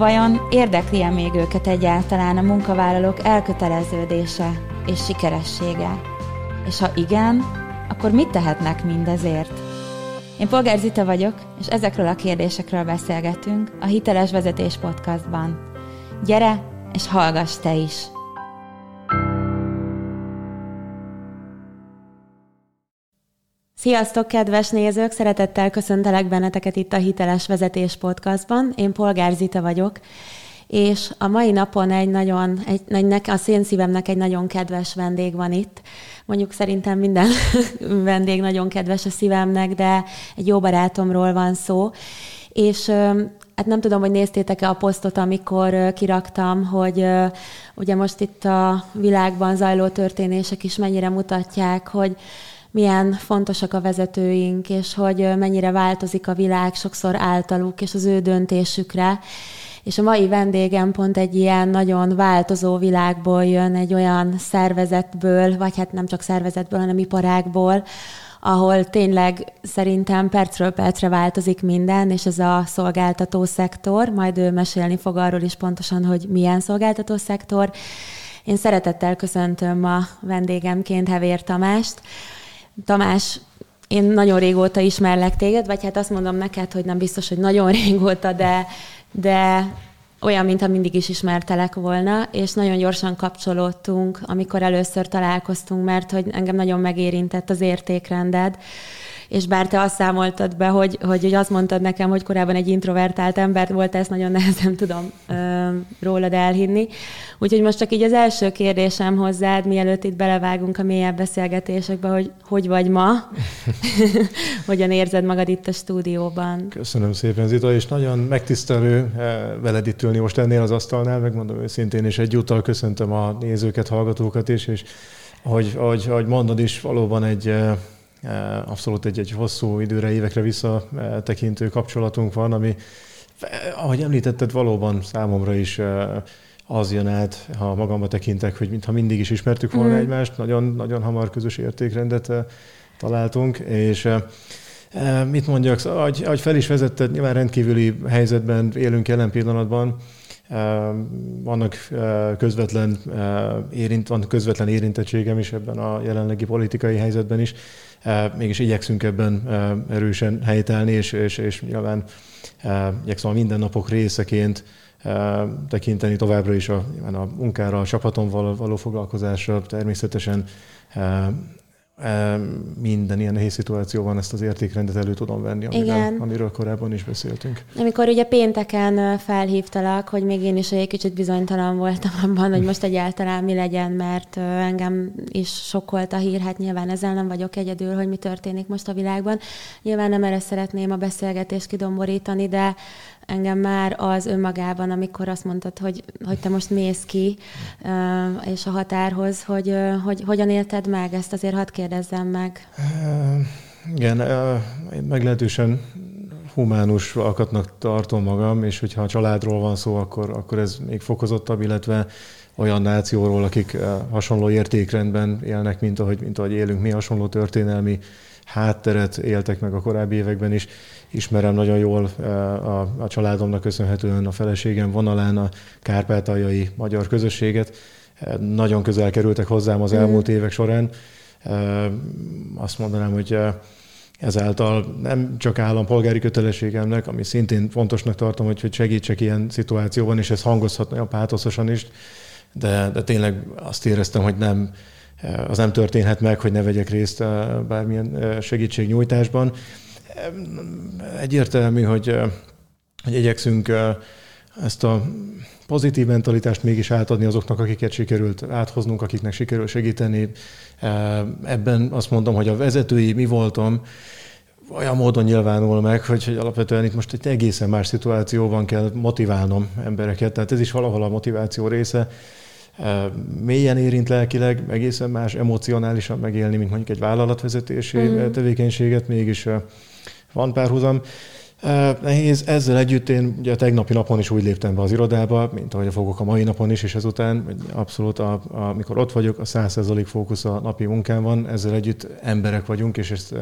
Vajon érdekli-e még őket egyáltalán a munkavállalók elköteleződése és sikeressége? És ha igen, akkor mit tehetnek mindezért? Én Polgár Zita vagyok, és ezekről a kérdésekről beszélgetünk a Hiteles Vezetés Podcastban. Gyere, és hallgass te is! Sziasztok, kedves nézők! Szeretettel köszöntelek benneteket itt a Hiteles Vezetés Podcastban. Én Polgár Zita vagyok, és a mai napon egy nagyon, egy, egy, a szénszívemnek egy nagyon kedves vendég van itt. Mondjuk szerintem minden vendég nagyon kedves a szívemnek, de egy jó barátomról van szó. És hát nem tudom, hogy néztétek-e a posztot, amikor kiraktam, hogy ugye most itt a világban zajló történések is mennyire mutatják, hogy milyen fontosak a vezetőink, és hogy mennyire változik a világ sokszor általuk, és az ő döntésükre. És a mai vendégem pont egy ilyen nagyon változó világból jön, egy olyan szervezetből, vagy hát nem csak szervezetből, hanem iparágból, ahol tényleg szerintem percről percre változik minden, és ez a szolgáltató szektor, majd ő mesélni fog arról is pontosan, hogy milyen szolgáltató szektor. Én szeretettel köszöntöm a vendégemként Hevér Tamást, Tamás, én nagyon régóta ismerlek téged, vagy hát azt mondom neked, hogy nem biztos, hogy nagyon régóta, de, de olyan, mintha mindig is ismertelek volna, és nagyon gyorsan kapcsolódtunk, amikor először találkoztunk, mert hogy engem nagyon megérintett az értékrended, és bár te azt számoltad be, hogy, hogy, hogy azt mondtad nekem, hogy korábban egy introvertált ember volt, ezt nagyon nehezen tudom ö, rólad elhinni. Úgyhogy most csak így az első kérdésem hozzád, mielőtt itt belevágunk a mélyebb beszélgetésekbe, hogy hogy vagy ma, hogyan érzed magad itt a stúdióban. Köszönöm szépen, Zita, és nagyon megtisztelő veled itt ülni most ennél az asztalnál, megmondom őszintén, és egyúttal köszöntöm a nézőket, hallgatókat is, és ahogy, ahogy, ahogy mondod is, valóban egy Eh, abszolút egy, egy hosszú időre, évekre visszatekintő kapcsolatunk van, ami, ahogy említetted, valóban számomra is az jön át, ha magamba tekintek, hogy mintha mindig is ismertük volna mm. egymást, nagyon, nagyon hamar közös értékrendet találtunk, és mit mondjak, ahogy, ahogy fel is vezetted, nyilván rendkívüli helyzetben élünk jelen pillanatban, vannak közvetlen, érint, van közvetlen érintettségem is ebben a jelenlegi politikai helyzetben is. Mégis igyekszünk ebben erősen helytállni, és, és, és nyilván igyekszem a mindennapok részeként tekinteni továbbra is a, a munkára, a csapatomval való foglalkozásra, természetesen minden ilyen nehéz szituációban ezt az értékrendet elő tudom venni, amiről, Igen. amiről korábban is beszéltünk. Amikor ugye pénteken felhívtalak, hogy még én is egy kicsit bizonytalan voltam abban, hogy most egyáltalán mi legyen, mert engem is sokkolt a hír, hát nyilván ezzel nem vagyok egyedül, hogy mi történik most a világban. Nyilván nem erre szeretném a beszélgetést kidomborítani, de engem már az önmagában, amikor azt mondtad, hogy, hogy te most mész ki, és a határhoz, hogy, hogy hogyan élted meg ezt, azért hadd kérdezzem meg. Igen, meglehetősen humánus alkatnak tartom magam, és hogyha a családról van szó, akkor, akkor ez még fokozottabb, illetve olyan nációról, akik hasonló értékrendben élnek, mint ahogy, mint ahogy élünk mi, hasonló történelmi hátteret éltek meg a korábbi években is. Ismerem nagyon jól eh, a, a családomnak köszönhetően a feleségem vonalán a kárpátaljai magyar közösséget. Eh, nagyon közel kerültek hozzám az elmúlt mm. évek során. Eh, azt mondanám, hogy ezáltal nem csak állampolgári kötelességemnek, ami szintén fontosnak tartom, hogy, hogy segítsek ilyen szituációban, és ez hangozhat nagyon pátoszosan is, de, de tényleg azt éreztem, hogy nem, az nem történhet meg, hogy ne vegyek részt bármilyen segítségnyújtásban. Egyértelmű, hogy, hogy igyekszünk ezt a pozitív mentalitást mégis átadni azoknak, akiket sikerült áthoznunk, akiknek sikerül segíteni. Ebben azt mondom, hogy a vezetői mi voltam, olyan módon nyilvánul meg, hogy, hogy alapvetően itt most egy egészen más szituációban kell motiválnom embereket, tehát ez is valahol a motiváció része. Mélyen érint lelkileg, egészen más emocionálisan megélni, mint mondjuk egy vállalatvezetési mm. tevékenységet, mégis van párhuzam. Nehéz, ezzel együtt én ugye a tegnapi napon is úgy léptem be az irodába, mint ahogy fogok a mai napon is, és ezután abszolút, a, a, amikor ott vagyok, a 100% fókusz a napi munkán van, ezzel együtt emberek vagyunk, és ezt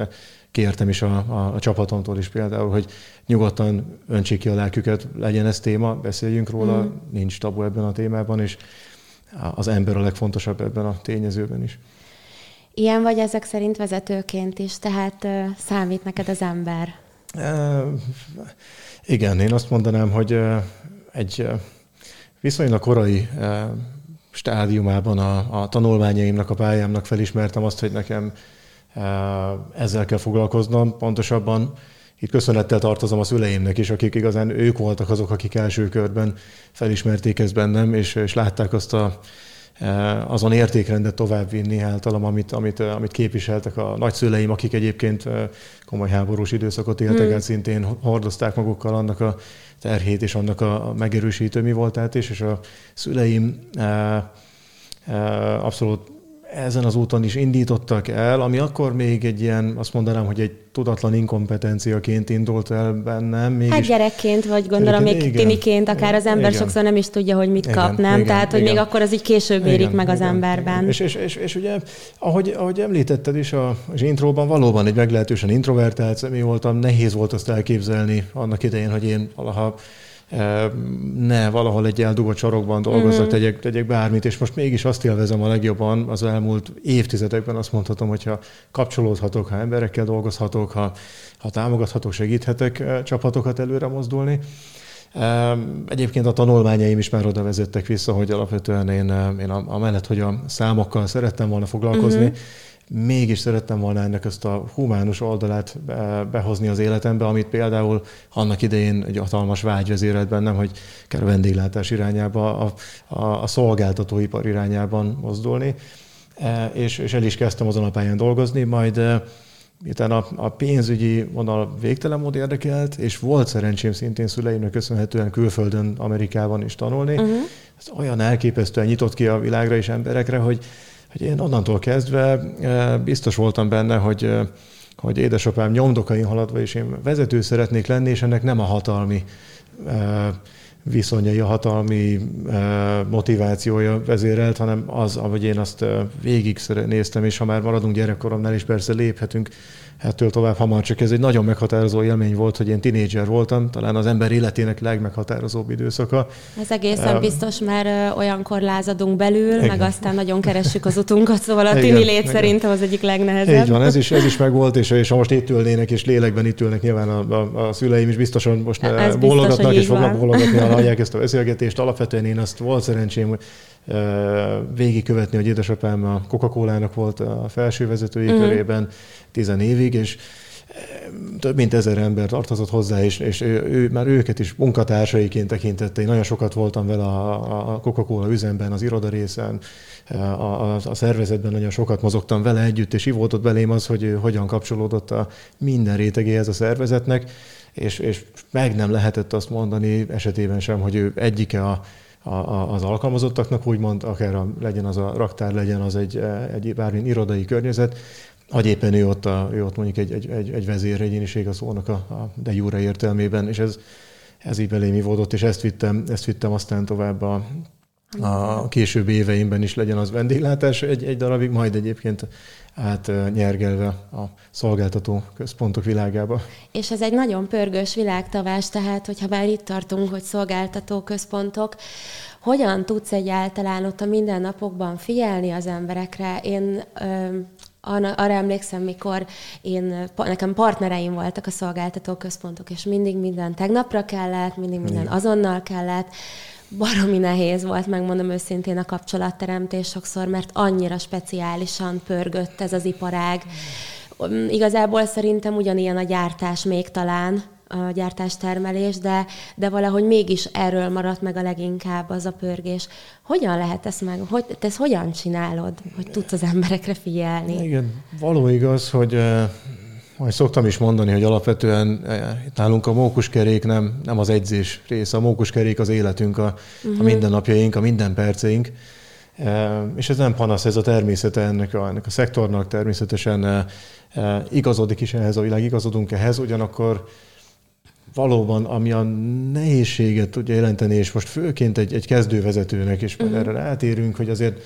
kértem is a, a, a csapatomtól is például, hogy nyugodtan öntsék ki a lelküket, legyen ez téma, beszéljünk róla, mm. nincs tabu ebben a témában, és az ember a legfontosabb ebben a tényezőben is. Ilyen vagy ezek szerint vezetőként is, tehát uh, számít neked az ember? Igen, én azt mondanám, hogy egy viszonylag korai stádiumában a, a tanulmányaimnak, a pályámnak felismertem azt, hogy nekem ezzel kell foglalkoznom. Pontosabban itt köszönettel tartozom a szüleimnek is, akik igazán ők voltak azok, akik első körben felismerték ezt bennem, és, és látták azt a azon értékrendet továbbvinni általam, amit, amit, eh, amit képviseltek a nagyszüleim, akik egyébként eh, komoly háborús időszakot éltek hmm. át, szintén hordozták magukkal annak a terhét és annak a megerősítő mi voltát is, és a szüleim abszolút ezen az úton is indítottak el, ami akkor még egy ilyen, azt mondanám, hogy egy tudatlan inkompetenciaként indult el bennem. Mégis... Hát gyerekként, vagy gondolom még igen, tiniként, akár az ember igen. sokszor nem is tudja, hogy mit igen, kap, nem? Igen, Tehát, hogy igen. még akkor az így később érik igen, meg az igen, emberben. Igen. És, és, és, és ugye, ahogy, ahogy említetted is a, az intróban, valóban egy meglehetősen introvertált személy voltam, nehéz volt azt elképzelni annak idején, hogy én valaha ne valahol egy eldugott sarokban dolgozzak, mm. tegyek, tegyek bármit, és most mégis azt élvezem a legjobban az elmúlt évtizedekben, azt mondhatom, hogyha kapcsolódhatok, ha emberekkel dolgozhatok, ha, ha támogathatok, segíthetek csapatokat előre mozdulni. Egyébként a tanulmányaim is már oda vezettek vissza, hogy alapvetően én, én amellett, hogy a számokkal szerettem volna foglalkozni, mm-hmm mégis szerettem volna ennek ezt a humánus oldalát behozni az életembe, amit például annak idején egy hatalmas vágy vezérelt bennem, hogy kell a vendéglátás irányába, a, a, a szolgáltatóipar irányában mozdulni, e, és, és el is kezdtem azon a pályán dolgozni, majd e, miután a, a pénzügyi vonal végtelen mód érdekelt, és volt szerencsém szintén szüleimnek köszönhetően külföldön, Amerikában is tanulni, uh-huh. ez olyan elképesztően nyitott ki a világra és emberekre, hogy hogy én onnantól kezdve eh, biztos voltam benne, hogy eh, hogy édesapám nyomdokain haladva is én vezető szeretnék lenni, és ennek nem a hatalmi eh, viszonyai, a hatalmi motivációja vezérelt, hanem az, ahogy én azt végig néztem, és ha már maradunk gyerekkoromnál, és persze léphetünk ettől tovább hamar, csak ez egy nagyon meghatározó élmény volt, hogy én tinédzser voltam, talán az ember életének legmeghatározóbb időszaka. Ez egészen um, biztos, mert olyankor lázadunk belül, igen. meg aztán nagyon keressük az utunkat, szóval a tini lét igen. szerintem az egyik legnehezebb. Így van, ez is, ez is megvolt, és, és ha most itt ülnének, és lélekben itt ülnek, nyilván a, a, a szüleim is biztosan most ez bólogatnak, és fognak bólogatni, ha hallják ezt a beszélgetést. Alapvetően én azt volt szerencsém, végigkövetni, hogy édesapám a Coca-Cola-nak volt a felső vezetői mm. körében tizen évig, és több mint ezer ember tartozott hozzá, és, és ő, ő, már őket is munkatársaiként tekintette. Én nagyon sokat voltam vele a, a Coca-Cola üzemben, az irodarészen, a, a, a szervezetben nagyon sokat mozogtam vele együtt, és ivódott belém az, hogy ő hogyan kapcsolódott a minden rétegéhez a szervezetnek, és, és meg nem lehetett azt mondani esetében sem, hogy ő egyike a a, a, az alkalmazottaknak, úgymond akár a, legyen az a raktár, legyen az egy, egy bármilyen irodai környezet, vagy éppen ő ott, a, ő ott mondjuk egy, egy, egy, egy vezér egyéniség a szónak a, a de jure értelmében, és ez, ez így belém volt, és ezt vittem, ezt vittem aztán tovább a, a későbbi éveimben is legyen az vendéglátás egy, egy darabig, majd egyébként átnyergelve a szolgáltató központok világába. És ez egy nagyon pörgős világtavás, tehát hogyha már itt tartunk, hogy szolgáltató központok, hogyan tudsz egyáltalán ott a mindennapokban figyelni az emberekre? Én ö, arra emlékszem, mikor én, nekem partnereim voltak a szolgáltató központok, és mindig minden tegnapra kellett, mindig minden azonnal kellett, baromi nehéz volt, megmondom őszintén a kapcsolatteremtés sokszor, mert annyira speciálisan pörgött ez az iparág. Igazából szerintem ugyanilyen a gyártás még talán, a gyártástermelés, de, de valahogy mégis erről maradt meg a leginkább az a pörgés. Hogyan lehet ezt meg, hogy, te ezt hogyan csinálod, hogy tudsz az emberekre figyelni? Igen, való igaz, hogy majd szoktam is mondani, hogy alapvetően nálunk a mókuskerék nem, nem az egyzés része, a mókuskerék az életünk, a, uh-huh. a mhm. mindennapjaink, a minden perceink. És ez nem panasz, ez a természete ennek a, ennek a szektornak, természetesen igazodik is ehhez a világ, igazodunk ehhez, ugyanakkor valóban, ami a nehézséget tudja jelenteni, és most főként egy, egy kezdővezetőnek, és majd uh-huh. erre eltérünk, hogy azért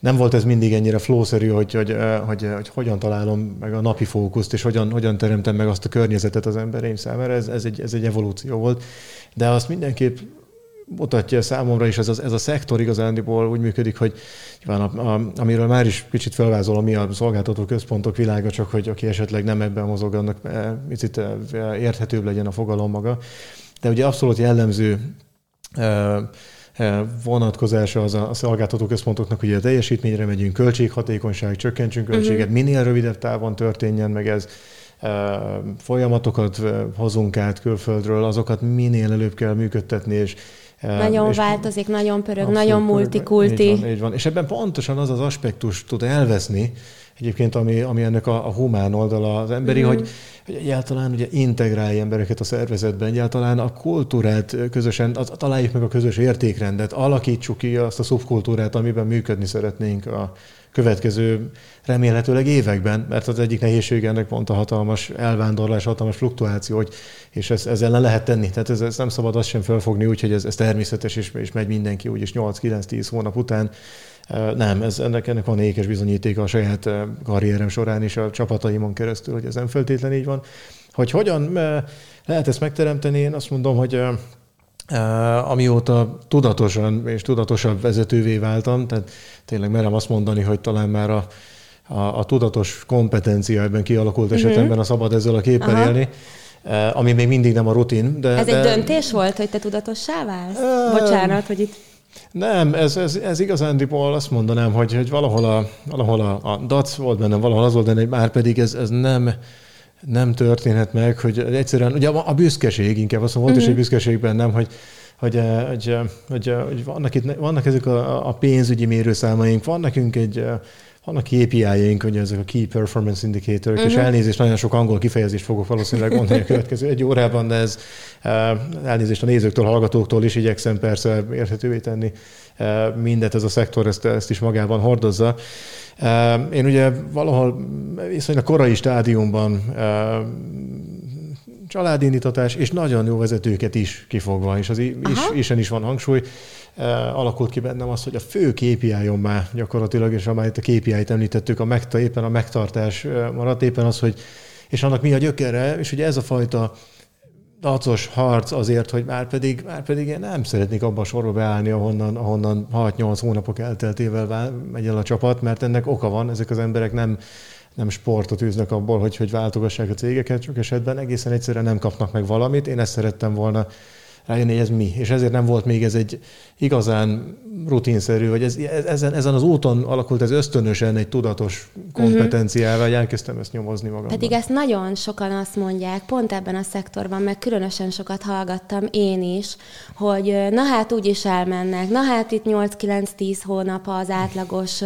nem volt ez mindig ennyire flószerű, hogy, hogy, hogy, hogy hogyan találom meg a napi fókuszt, és hogyan, hogyan teremtem meg azt a környezetet az embereim számára. Ez, ez, egy, ez egy evolúció volt. De azt mindenképp mutatja számomra is, ez, az, ez a szektor igazándiból úgy működik, hogy nyilván a, a, amiről már is kicsit felvázolom, mi a szolgáltató központok világa, csak hogy aki esetleg nem ebben mozog, annak eh, picit eh, érthetőbb legyen a fogalom maga. De ugye abszolút jellemző eh, vonatkozása az a szolgáltató központoknak, ugye a teljesítményre megyünk, költséghatékonyság, csökkentsünk mhm. költséget, uh-huh. minél rövidebb távon történjen meg ez, folyamatokat hozunk át külföldről, azokat minél előbb kell működtetni, és nagyon és változik, nagyon pörög, nagyon multikulti. Így van, így van. És ebben pontosan az az aspektus tud elveszni, egyébként, ami, ami ennek a, a humán oldala az emberi, mm. hogy, hogy egyáltalán ugye integrálja embereket a szervezetben, egyáltalán a kultúrát közösen, az, találjuk meg a közös értékrendet, alakítsuk ki azt a szubkultúrát, amiben működni szeretnénk a, következő remélhetőleg években, mert az egyik nehézség ennek pont a hatalmas elvándorlás, hatalmas fluktuáció, hogy, és ez, ezzel ellen lehet tenni. Tehát ez, ez nem szabad azt sem felfogni úgy, hogy ez, ez természetes, és, és megy mindenki úgyis 8-9-10 hónap után. Nem, ez, ennek, ennek van ékes bizonyítéka a saját karrierem során is a csapataimon keresztül, hogy ez nem feltétlenül így van. Hogy hogyan lehet ezt megteremteni, én azt mondom, hogy amióta tudatosan és tudatosabb vezetővé váltam, tehát tényleg merem azt mondani, hogy talán már a, a, a tudatos kompetencia ebben kialakult uh-huh. esetemben a szabad ezzel a képpel Aha. élni, ami még mindig nem a rutin. De, ez de... egy döntés volt, hogy te tudatossá válsz? Uh, Bocsánat, hogy itt... Nem, ez, ez, ez igazándiból azt mondanám, hogy, hogy valahol, a, valahol a, a dac volt bennem, valahol az volt benne, már pedig ez, ez nem, nem történhet meg, hogy egyszerűen, ugye a, büszkeség inkább, azt mondom, volt uh-huh. is egy büszkeség bennem, hogy, hogy, eh, hogy, eh, hogy, eh, hogy vannak, itt, vannak ezek a, a pénzügyi mérőszámaink, van nekünk egy, vannak KPI-jaink, hogy ezek a Key Performance Indicator, uh-huh. és mhm. elnézést, nagyon sok angol kifejezést fogok valószínűleg mondani a következő egy órában, de ez elnézést a nézőktől, hallgatóktól is igyekszem persze érthetővé tenni mindet, ez a szektor ezt, ezt is magában hordozza. Én ugye valahol viszonylag korai stádiumban családindítatás, és nagyon jó vezetőket is kifogva, és az is, isen is van hangsúly. Alakult ki bennem az, hogy a fő kpi már gyakorlatilag, és amelyet a KPI-t említettük, a megta, éppen a megtartás maradt, éppen az, hogy és annak mi a gyökere, és ugye ez a fajta dacos harc azért, hogy már pedig, már pedig én nem szeretnék abba a sorba beállni, ahonnan, ahonnan 6-8 hónapok elteltével megy el a csapat, mert ennek oka van, ezek az emberek nem, nem sportot űznek abból, hogy, hogy váltogassák a cégeket, csak esetben egészen egyszerűen nem kapnak meg valamit. Én ezt szerettem volna rájönni, hogy ez mi. És ezért nem volt még ez egy igazán rutinszerű, vagy ez, ezen, ezen az úton alakult ez ösztönösen egy tudatos kompetenciával, hogy elkezdtem ezt nyomozni magamban. Pedig ezt nagyon sokan azt mondják, pont ebben a szektorban, meg különösen sokat hallgattam én is, hogy na hát úgy is elmennek, na hát itt 8-9-10 hónap az átlagos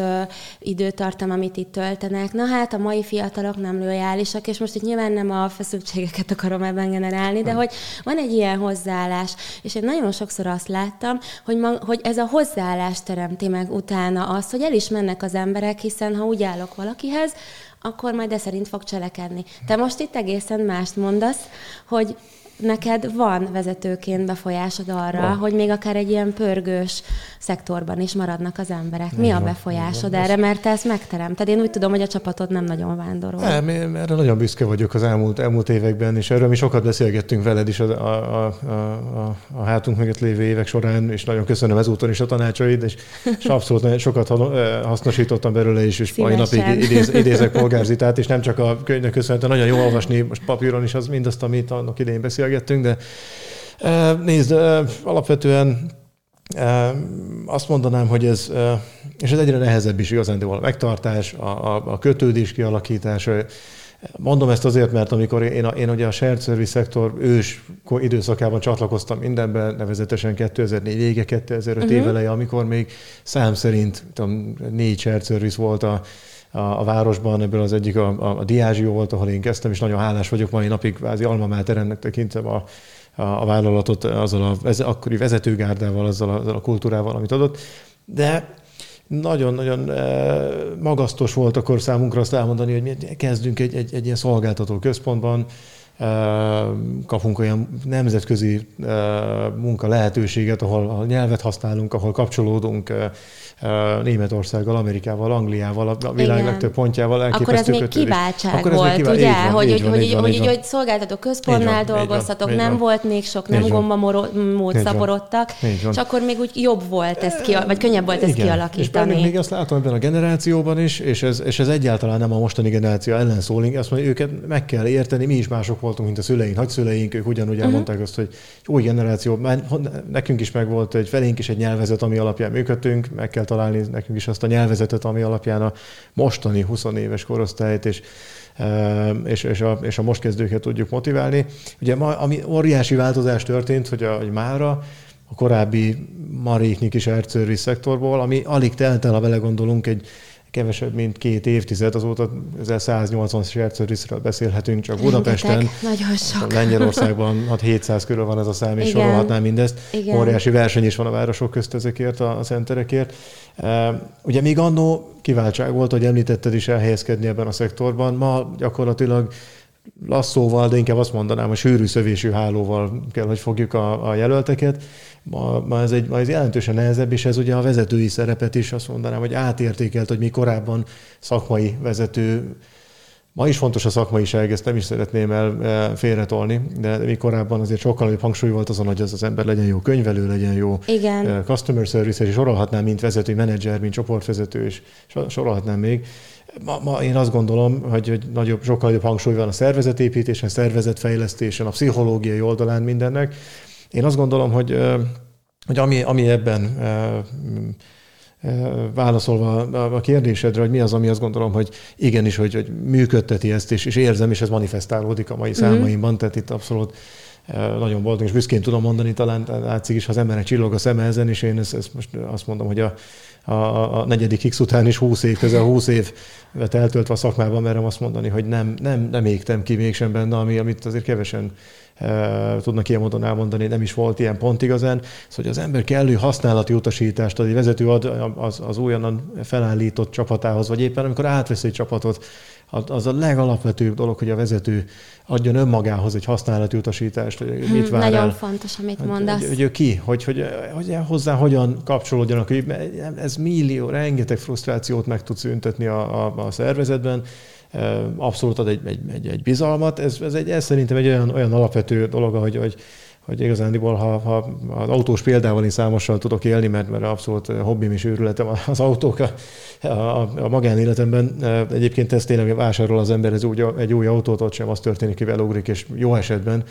időtartam, amit itt töltenek, na hát a mai fiatalok nem lojálisak, és most itt nyilván nem a feszültségeket akarom ebben generálni, de hogy van egy ilyen hozzáállás, és én nagyon sokszor azt láttam, hogy, ma, hogy ez a hozzáállás teremti meg utána azt, hogy el is mennek az emberek, hiszen ha úgy állok valakihez, akkor majd de szerint fog cselekedni. Te most itt egészen mást mondasz, hogy neked van vezetőként befolyásod arra, van. hogy még akár egy ilyen pörgős szektorban is maradnak az emberek. Mi a befolyásod van, erre? Mert te ezt megteremted. Én úgy tudom, hogy a csapatod nem nagyon vándorol. Nem, én erre nagyon büszke vagyok az elmúlt, elmúlt években, és erről mi sokat beszélgettünk veled is a, a, a, a, a hátunk mögött lévő évek során, és nagyon köszönöm ezúton is a tanácsaid, és, és abszolút sokat hasznosítottam belőle is, és mai napig idéz, idézek polgárzitát, és nem csak a könyvnek köszönhetően, nagyon jó olvasni most papíron is az mindazt, amit annak idején beszélgettünk, de nézd, alapvetően azt mondanám, hogy ez, és ez egyre nehezebb is igazán, de a megtartás, a, a, a kötődés kialakítása. Mondom ezt azért, mert amikor én, én ugye a shared service szektor ős időszakában csatlakoztam mindenbe, nevezetesen 2004 vége, 2005 uh-huh. év eleje, amikor még szám szerint tudom, négy shared service volt a, a, a városban, ebből az egyik a, a, a Diázsió volt, ahol én kezdtem, és nagyon hálás vagyok mai napig, kvázi alma máterennek tekintem a, a, a vállalatot azzal a vez, akkori vezetőgárdával, azzal a, azzal a kultúrával, amit adott. De nagyon-nagyon eh, magasztos volt akkor számunkra azt elmondani, hogy mi kezdünk egy, egy, egy ilyen szolgáltató központban, eh, kapunk olyan nemzetközi eh, munka lehetőséget, ahol, ahol nyelvet használunk, ahol kapcsolódunk Németországgal, Amerikával, Angliával, a világ Igen. legtöbb pontjával Akkor ez még kiváltság Akkor volt, még ugye? Van, hogy, van, hogy, van, hogy, hogy, hogy szolgáltató központnál dolgoztatok, nem volt még sok, nem gombamód szaporodtak, és akkor még úgy jobb volt ezt ki, vagy könnyebb volt ezt kialakítani. És még azt látom ebben a generációban is, és ez, és ez egyáltalán nem a mostani generáció ellen szólink, azt mondja, őket meg kell érteni, mi is mások voltunk, mint a szüleink, nagyszüleink, ők ugyanúgy uh-huh. elmondták azt, hogy új generáció, már nekünk is megvolt, egy felénk is egy nyelvezet, ami alapján működtünk, meg kell találni nekünk is azt a nyelvezetet, ami alapján a mostani 20 éves korosztályt és és, és, a, és a most kezdőket tudjuk motiválni. Ugye ma, ami óriási változás történt, hogy, a, hogy mára a korábbi maréknyi is air szektorból, ami alig telt el, ha vele gondolunk, egy kevesebb, mint két évtized, azóta 180 sercőriszről beszélhetünk csak Budapesten. Nagyon sok. Lengyelországban 700 körül van ez a szám, és sorolhatnám mindezt. Igen. Óriási verseny is van a városok közt ezekért, a, centerekért. Ugye még annó kiváltság volt, hogy említetted is elhelyezkedni ebben a szektorban. Ma gyakorlatilag lasszóval, de inkább azt mondanám, a sűrű szövésű hálóval kell, hogy fogjuk a, a jelölteket. Ma, ma, ez egy, ma ez jelentősen nehezebb, és ez ugye a vezetői szerepet is azt mondanám, hogy átértékelt, hogy mi korábban szakmai vezető Ma is fontos a szakmaiság, ezt nem is szeretném el e, félretolni, de mi korábban azért sokkal nagyobb hangsúly volt azon, hogy az az ember legyen jó könyvelő, legyen jó Igen. E, customer service, és sorolhatnám, mint vezető, menedzser, mint csoportvezető, és sorolhatnám még. Ma, ma én azt gondolom, hogy, hogy nagyobb, sokkal nagyobb hangsúly van a szervezetépítésen, szervezetfejlesztésen, a pszichológiai oldalán mindennek. Én azt gondolom, hogy, hogy ami, ami ebben válaszolva a kérdésedre, hogy mi az, ami azt gondolom, hogy igenis, hogy, hogy működteti ezt, és, és érzem, és ez manifestálódik a mai mm-hmm. számaimban, tehát itt abszolút nagyon boldog, és büszkén tudom mondani, talán látszik is, ha az embernek csillog a szeme ezen, és én ezt, ezt most azt mondom, hogy a, a, a negyedik X után is 20 év, közel 20 évet eltöltve a szakmában merem azt mondani, hogy nem, nem, nem égtem ki mégsem benne, ami, amit azért kevesen tudnak ilyen módon elmondani, nem is volt ilyen pont igazán. Szóval, hogy az ember kellő használati utasítást ad, egy vezető ad az, az újonnan felállított csapatához, vagy éppen amikor átvesz egy csapatot, az a legalapvetőbb dolog, hogy a vezető adjon önmagához egy használati utasítást, hogy mit hmm, vár Nagyon el. fontos, amit mondasz. Hogy, hogy, hogy ki, hogy, hogy, hogy hozzá hogyan kapcsolódjanak. Hogy ez millió, rengeteg frusztrációt meg tud szüntetni a, a, a szervezetben, abszolút ad egy, egy, egy, egy bizalmat. Ez, ez, egy, ez szerintem egy olyan, olyan alapvető dolog, hogy, hogy hogy igazándiból, ha, ha az autós példával én számosan tudok élni, mert, mert abszolút hobbim és őrületem az autók a, a, a magánéletemben. Egyébként ez tényleg vásárol az ember ez úgy, egy új autót, ott sem az történik, hogy elugrik, és jó esetben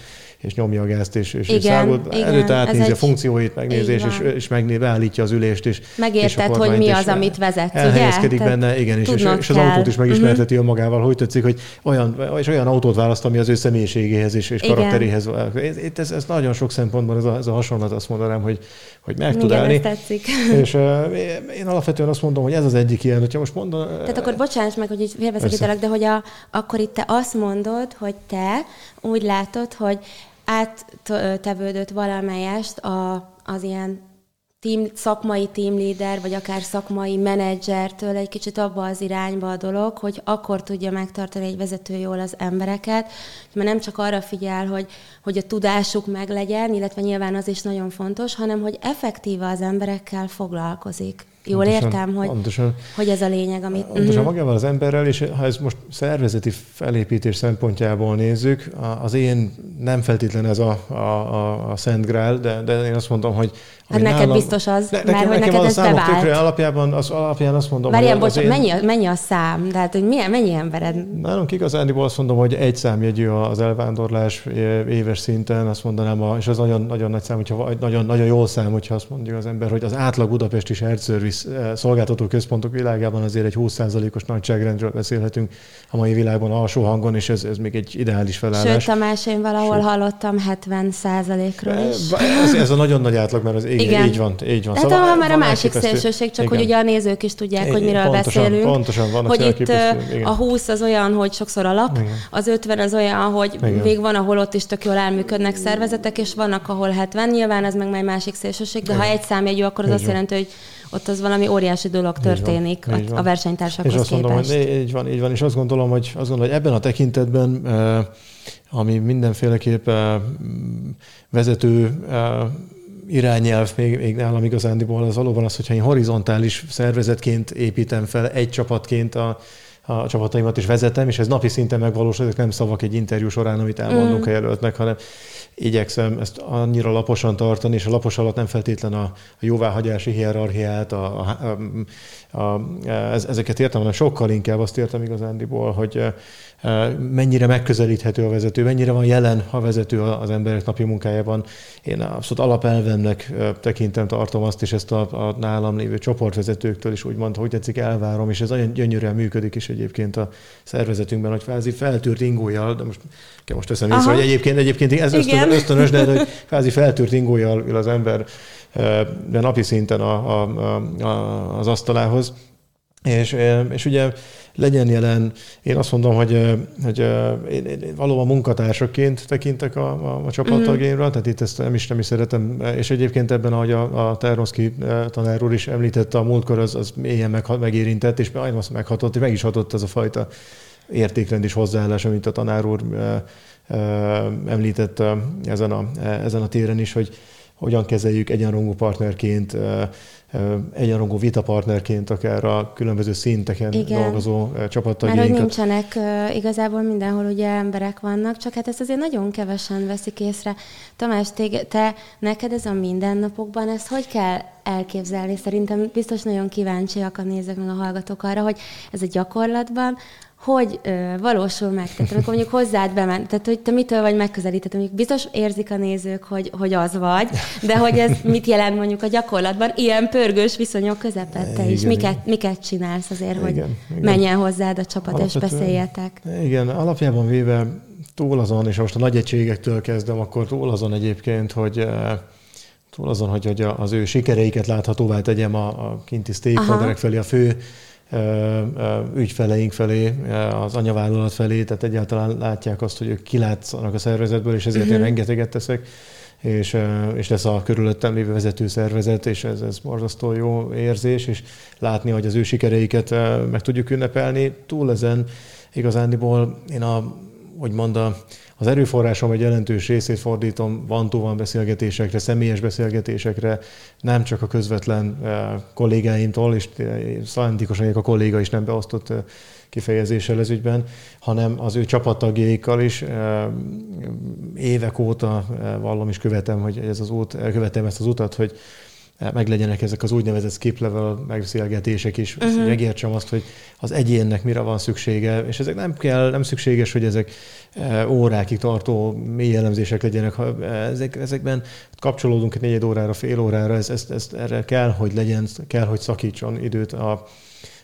és nyomja a gázt, és, és, igen, és igen, előtt átnézi a funkcióit, megnézi, és, és, és megné, beállítja az ülést. És, Megérted, és hogy mi az, amit vezetsz, Elhelyezkedik ugye? benne, igen, és, és, és az autót is megismerteti uh-huh. önmagával, hogy tetszik, hogy olyan, és olyan autót választ, ami az ő személyiségéhez és, és karakteréhez. Itt ez, ez nagyon sok szempontból ez a, ez a hasonlat, azt mondanám, hogy, hogy meg igen, tud állni. tetszik. És uh, én alapvetően azt mondom, hogy ez az egyik ilyen, hogyha most mondom... Tehát akkor bocsáss meg, hogy így félbeszakítalak, de hogy a, akkor itt te azt mondod, hogy te úgy látod, hogy áttevődött valamelyest a, az ilyen team, szakmai teamleader, vagy akár szakmai menedzsertől egy kicsit abba az irányba a dolog, hogy akkor tudja megtartani egy vezető jól az embereket, mert nem csak arra figyel, hogy, hogy a tudásuk meglegyen, illetve nyilván az is nagyon fontos, hanem hogy effektíve az emberekkel foglalkozik. Jól pontosan, értem, hogy, pontosan, hogy ez a lényeg, amit... Pontosan uh-huh. magával az emberrel, és ha ez most szervezeti felépítés szempontjából nézzük, az én nem feltétlen ez a, a, a, a Szent Grál, de, de én azt mondom, hogy Hát neked nálam, biztos az, ne, nekem, mert hogy nekem neked ez bevált. Tökre, alapjában, az alapján azt mondom, Várjál, hogy bocs, én... mennyi, a, mennyi a szám? Tehát, hogy milyen, mennyi embered? Nálunk igazándiból azt mondom, hogy egy számjegyű az elvándorlás éves szinten, azt mondanám, a, és az nagyon, nagyon nagy szám, hogyha, nagyon, nagyon jó szám, hogyha azt mondja az ember, hogy az átlag budapesti shared service eh, szolgáltató központok világában azért egy 20%-os nagyságrendről beszélhetünk a mai világban alsó hangon, és ez, ez még egy ideális felállás. Sőt, Tamás, én valahol Sőt. hallottam 70%-ról is. Eh, ez, ez a nagyon nagy átlag, mert az ég, Igen. így van, így van. Tehát szóval már a másik szélsőség, csak igen. hogy ugye a nézők is tudják, igen, hogy miről pontosan, beszélünk. Pontosan, van hogy itt igen. a 20 az olyan, hogy sokszor alap, igen. az 50 az olyan, hogy igen. még van, ahol ott is tök jól elműködnek szervezetek, és vannak, ahol 70. Nyilván ez meg már másik szélsőség, de igen. ha egy számjegyű, akkor az így azt jelenti, hogy ott az valami óriási dolog történik így van, így van. a versenytársakhoz és azt képest. Mondom, hogy így van, így van, és azt gondolom, hogy, azt gondolom, hogy ebben a tekintetben, ami mindenféleképp vezető irányelv még, még nálam igazándiból az valóban az, hogyha én horizontális szervezetként építem fel egy csapatként a, a csapataimat is vezetem, és ez napi szinten megvalósul, ezek nem szavak egy interjú során, amit elmondunk mm. a jelöltnek, hanem igyekszem ezt annyira laposan tartani, és a lapos alatt nem feltétlen a, a jóváhagyási hierarchiát, a, a, a, a, ezeket értem, hanem sokkal inkább azt értem igazándiból, hogy mennyire megközelíthető a vezető, mennyire van jelen a vezető az emberek napi munkájában. Én abszolút alapelvemnek tekintem, tartom azt, és ezt a, a nálam lévő csoportvezetőktől is úgymond, hogy tetszik, elvárom, és ez nagyon gyönyörűen működik is egyébként a szervezetünkben, hogy kvázi feltűrt ingójal, de most kell most teszem észre, hogy egyébként, egyébként ez ösztön, ösztönös, de hogy kvázi feltűrt ingójal az ember de napi szinten a, a, a, az asztalához. És, és ugye legyen jelen, én azt mondom, hogy, hogy én, én valóban munkatársaként tekintek a, a, a csapattagjaimra, mm. tehát itt ezt nem is nem is szeretem, és egyébként ebben, ahogy a, a Ternoszki tanár úr is említette, a múltkor az, az mélyen meg, megérintett, és azt meghatott, és meg is hatott ez a fajta értékrend és hozzáállás, amit a tanár úr említett ezen a, ezen a téren is, hogy hogyan kezeljük egyenrangú partnerként, egyenrangú vitapartnerként, akár a különböző szinteken Igen. dolgozó csapattagjainkat. Mert hogy nincsenek igazából mindenhol ugye emberek vannak, csak hát ezt azért nagyon kevesen veszik észre. Tamás, te, te neked ez a mindennapokban, ezt hogy kell elképzelni? Szerintem biztos nagyon kíváncsiak a nézők meg a hallgatók arra, hogy ez a gyakorlatban hogy ö, valósul meg? Tehát amikor mondjuk hozzád bement, tehát hogy te mitől vagy megközelített, mondjuk biztos érzik a nézők, hogy, hogy az vagy, de hogy ez mit jelent mondjuk a gyakorlatban, ilyen pörgős viszonyok közepette is. Miket, miket csinálsz azért, hogy igen, igen. menjen hozzád a csapat Alapvetően, és beszéljetek? Igen, alapjában véve túl azon, és most a nagy egységektől kezdem, akkor túl azon egyébként, hogy túl azon, hogy, hogy az ő sikereiket láthatóvá tegyem a, a kinti stakeholderek felé, a fő ügyfeleink felé, az anyavállalat felé, tehát egyáltalán látják azt, hogy ők kilátszanak a szervezetből, és ezért uh-huh. én mhm. rengeteget teszek, és, és lesz a körülöttem lévő vezető szervezet, és ez, ez borzasztó jó érzés, és látni, hogy az ő sikereiket meg tudjuk ünnepelni. Túl ezen igazándiból én a, hogy mondta, az erőforrásom egy jelentős részét fordítom van beszélgetésekre, személyes beszélgetésekre, nem csak a közvetlen eh, kollégáimtól, és eh, szándékosan a kolléga is nem beosztott eh, kifejezéssel ez ügyben, hanem az ő csapattagjaikkal is évek óta vallom és követem, hogy ez az út, követem ezt az utat, hogy meglegyenek ezek az úgynevezett skip level megbeszélgetések is, uh-huh. megértsem azt, hogy az egyénnek mire van szüksége, és ezek nem kell, nem szükséges, hogy ezek e, órákig tartó mély elemzések legyenek, ha ezek, ezekben kapcsolódunk egy négy órára, fél órára, ez, ez, ez, erre kell, hogy legyen, kell, hogy szakítson időt a,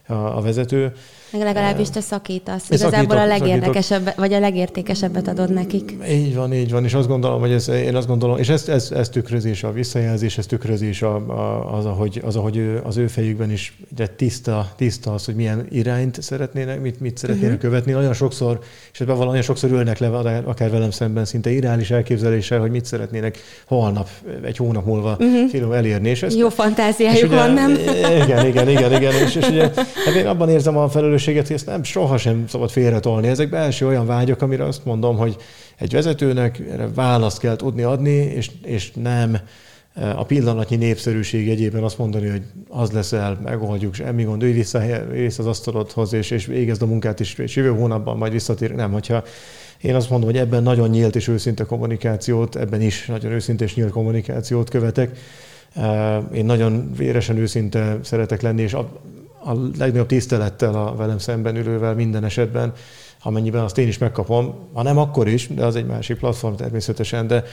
a, a vezető. Meg legalábbis te szakítasz. Igazából a legérdekesebb, vagy a legértékesebbet adod nekik. Így van, így van, és azt gondolom, hogy ez, én azt gondolom, és ez, ez, ez tükrözés a visszajelzés, ez tükrözés a, a, az, ahogy, az, ahogy ő, az ő fejükben is de tiszta, tiszta az, hogy milyen irányt szeretnének, mit, mit szeretnének uh-huh. követni. Nagyon sokszor, és ebben nagyon sokszor ülnek le, akár velem szemben szinte irális elképzeléssel, hogy mit szeretnének holnap, egy hónap múlva uh-huh. elérni. És ezt, Jó fantáziájuk van, nem? Igen, igen, igen, igen. És, és ugye, hát én abban érzem a felelős felelősséget, hogy ezt nem sohasem szabad félretolni. Ezek belső olyan vágyok, amire azt mondom, hogy egy vezetőnek erre választ kell tudni adni, és, és nem e, a pillanatnyi népszerűség egyében azt mondani, hogy az leszel, megoldjuk, semmi gond, ülj vissza, vissza az asztalodhoz, és, és végezd a munkát, és, és jövő hónapban majd visszatér. Nem, hogyha én azt mondom, hogy ebben nagyon nyílt és őszinte kommunikációt, ebben is nagyon őszinte és nyílt kommunikációt követek. E, én nagyon véresen őszinte szeretek lenni, és a legnagyobb tisztelettel a velem szemben ülővel minden esetben, amennyiben azt én is megkapom, ha nem akkor is, de az egy másik platform természetesen, de,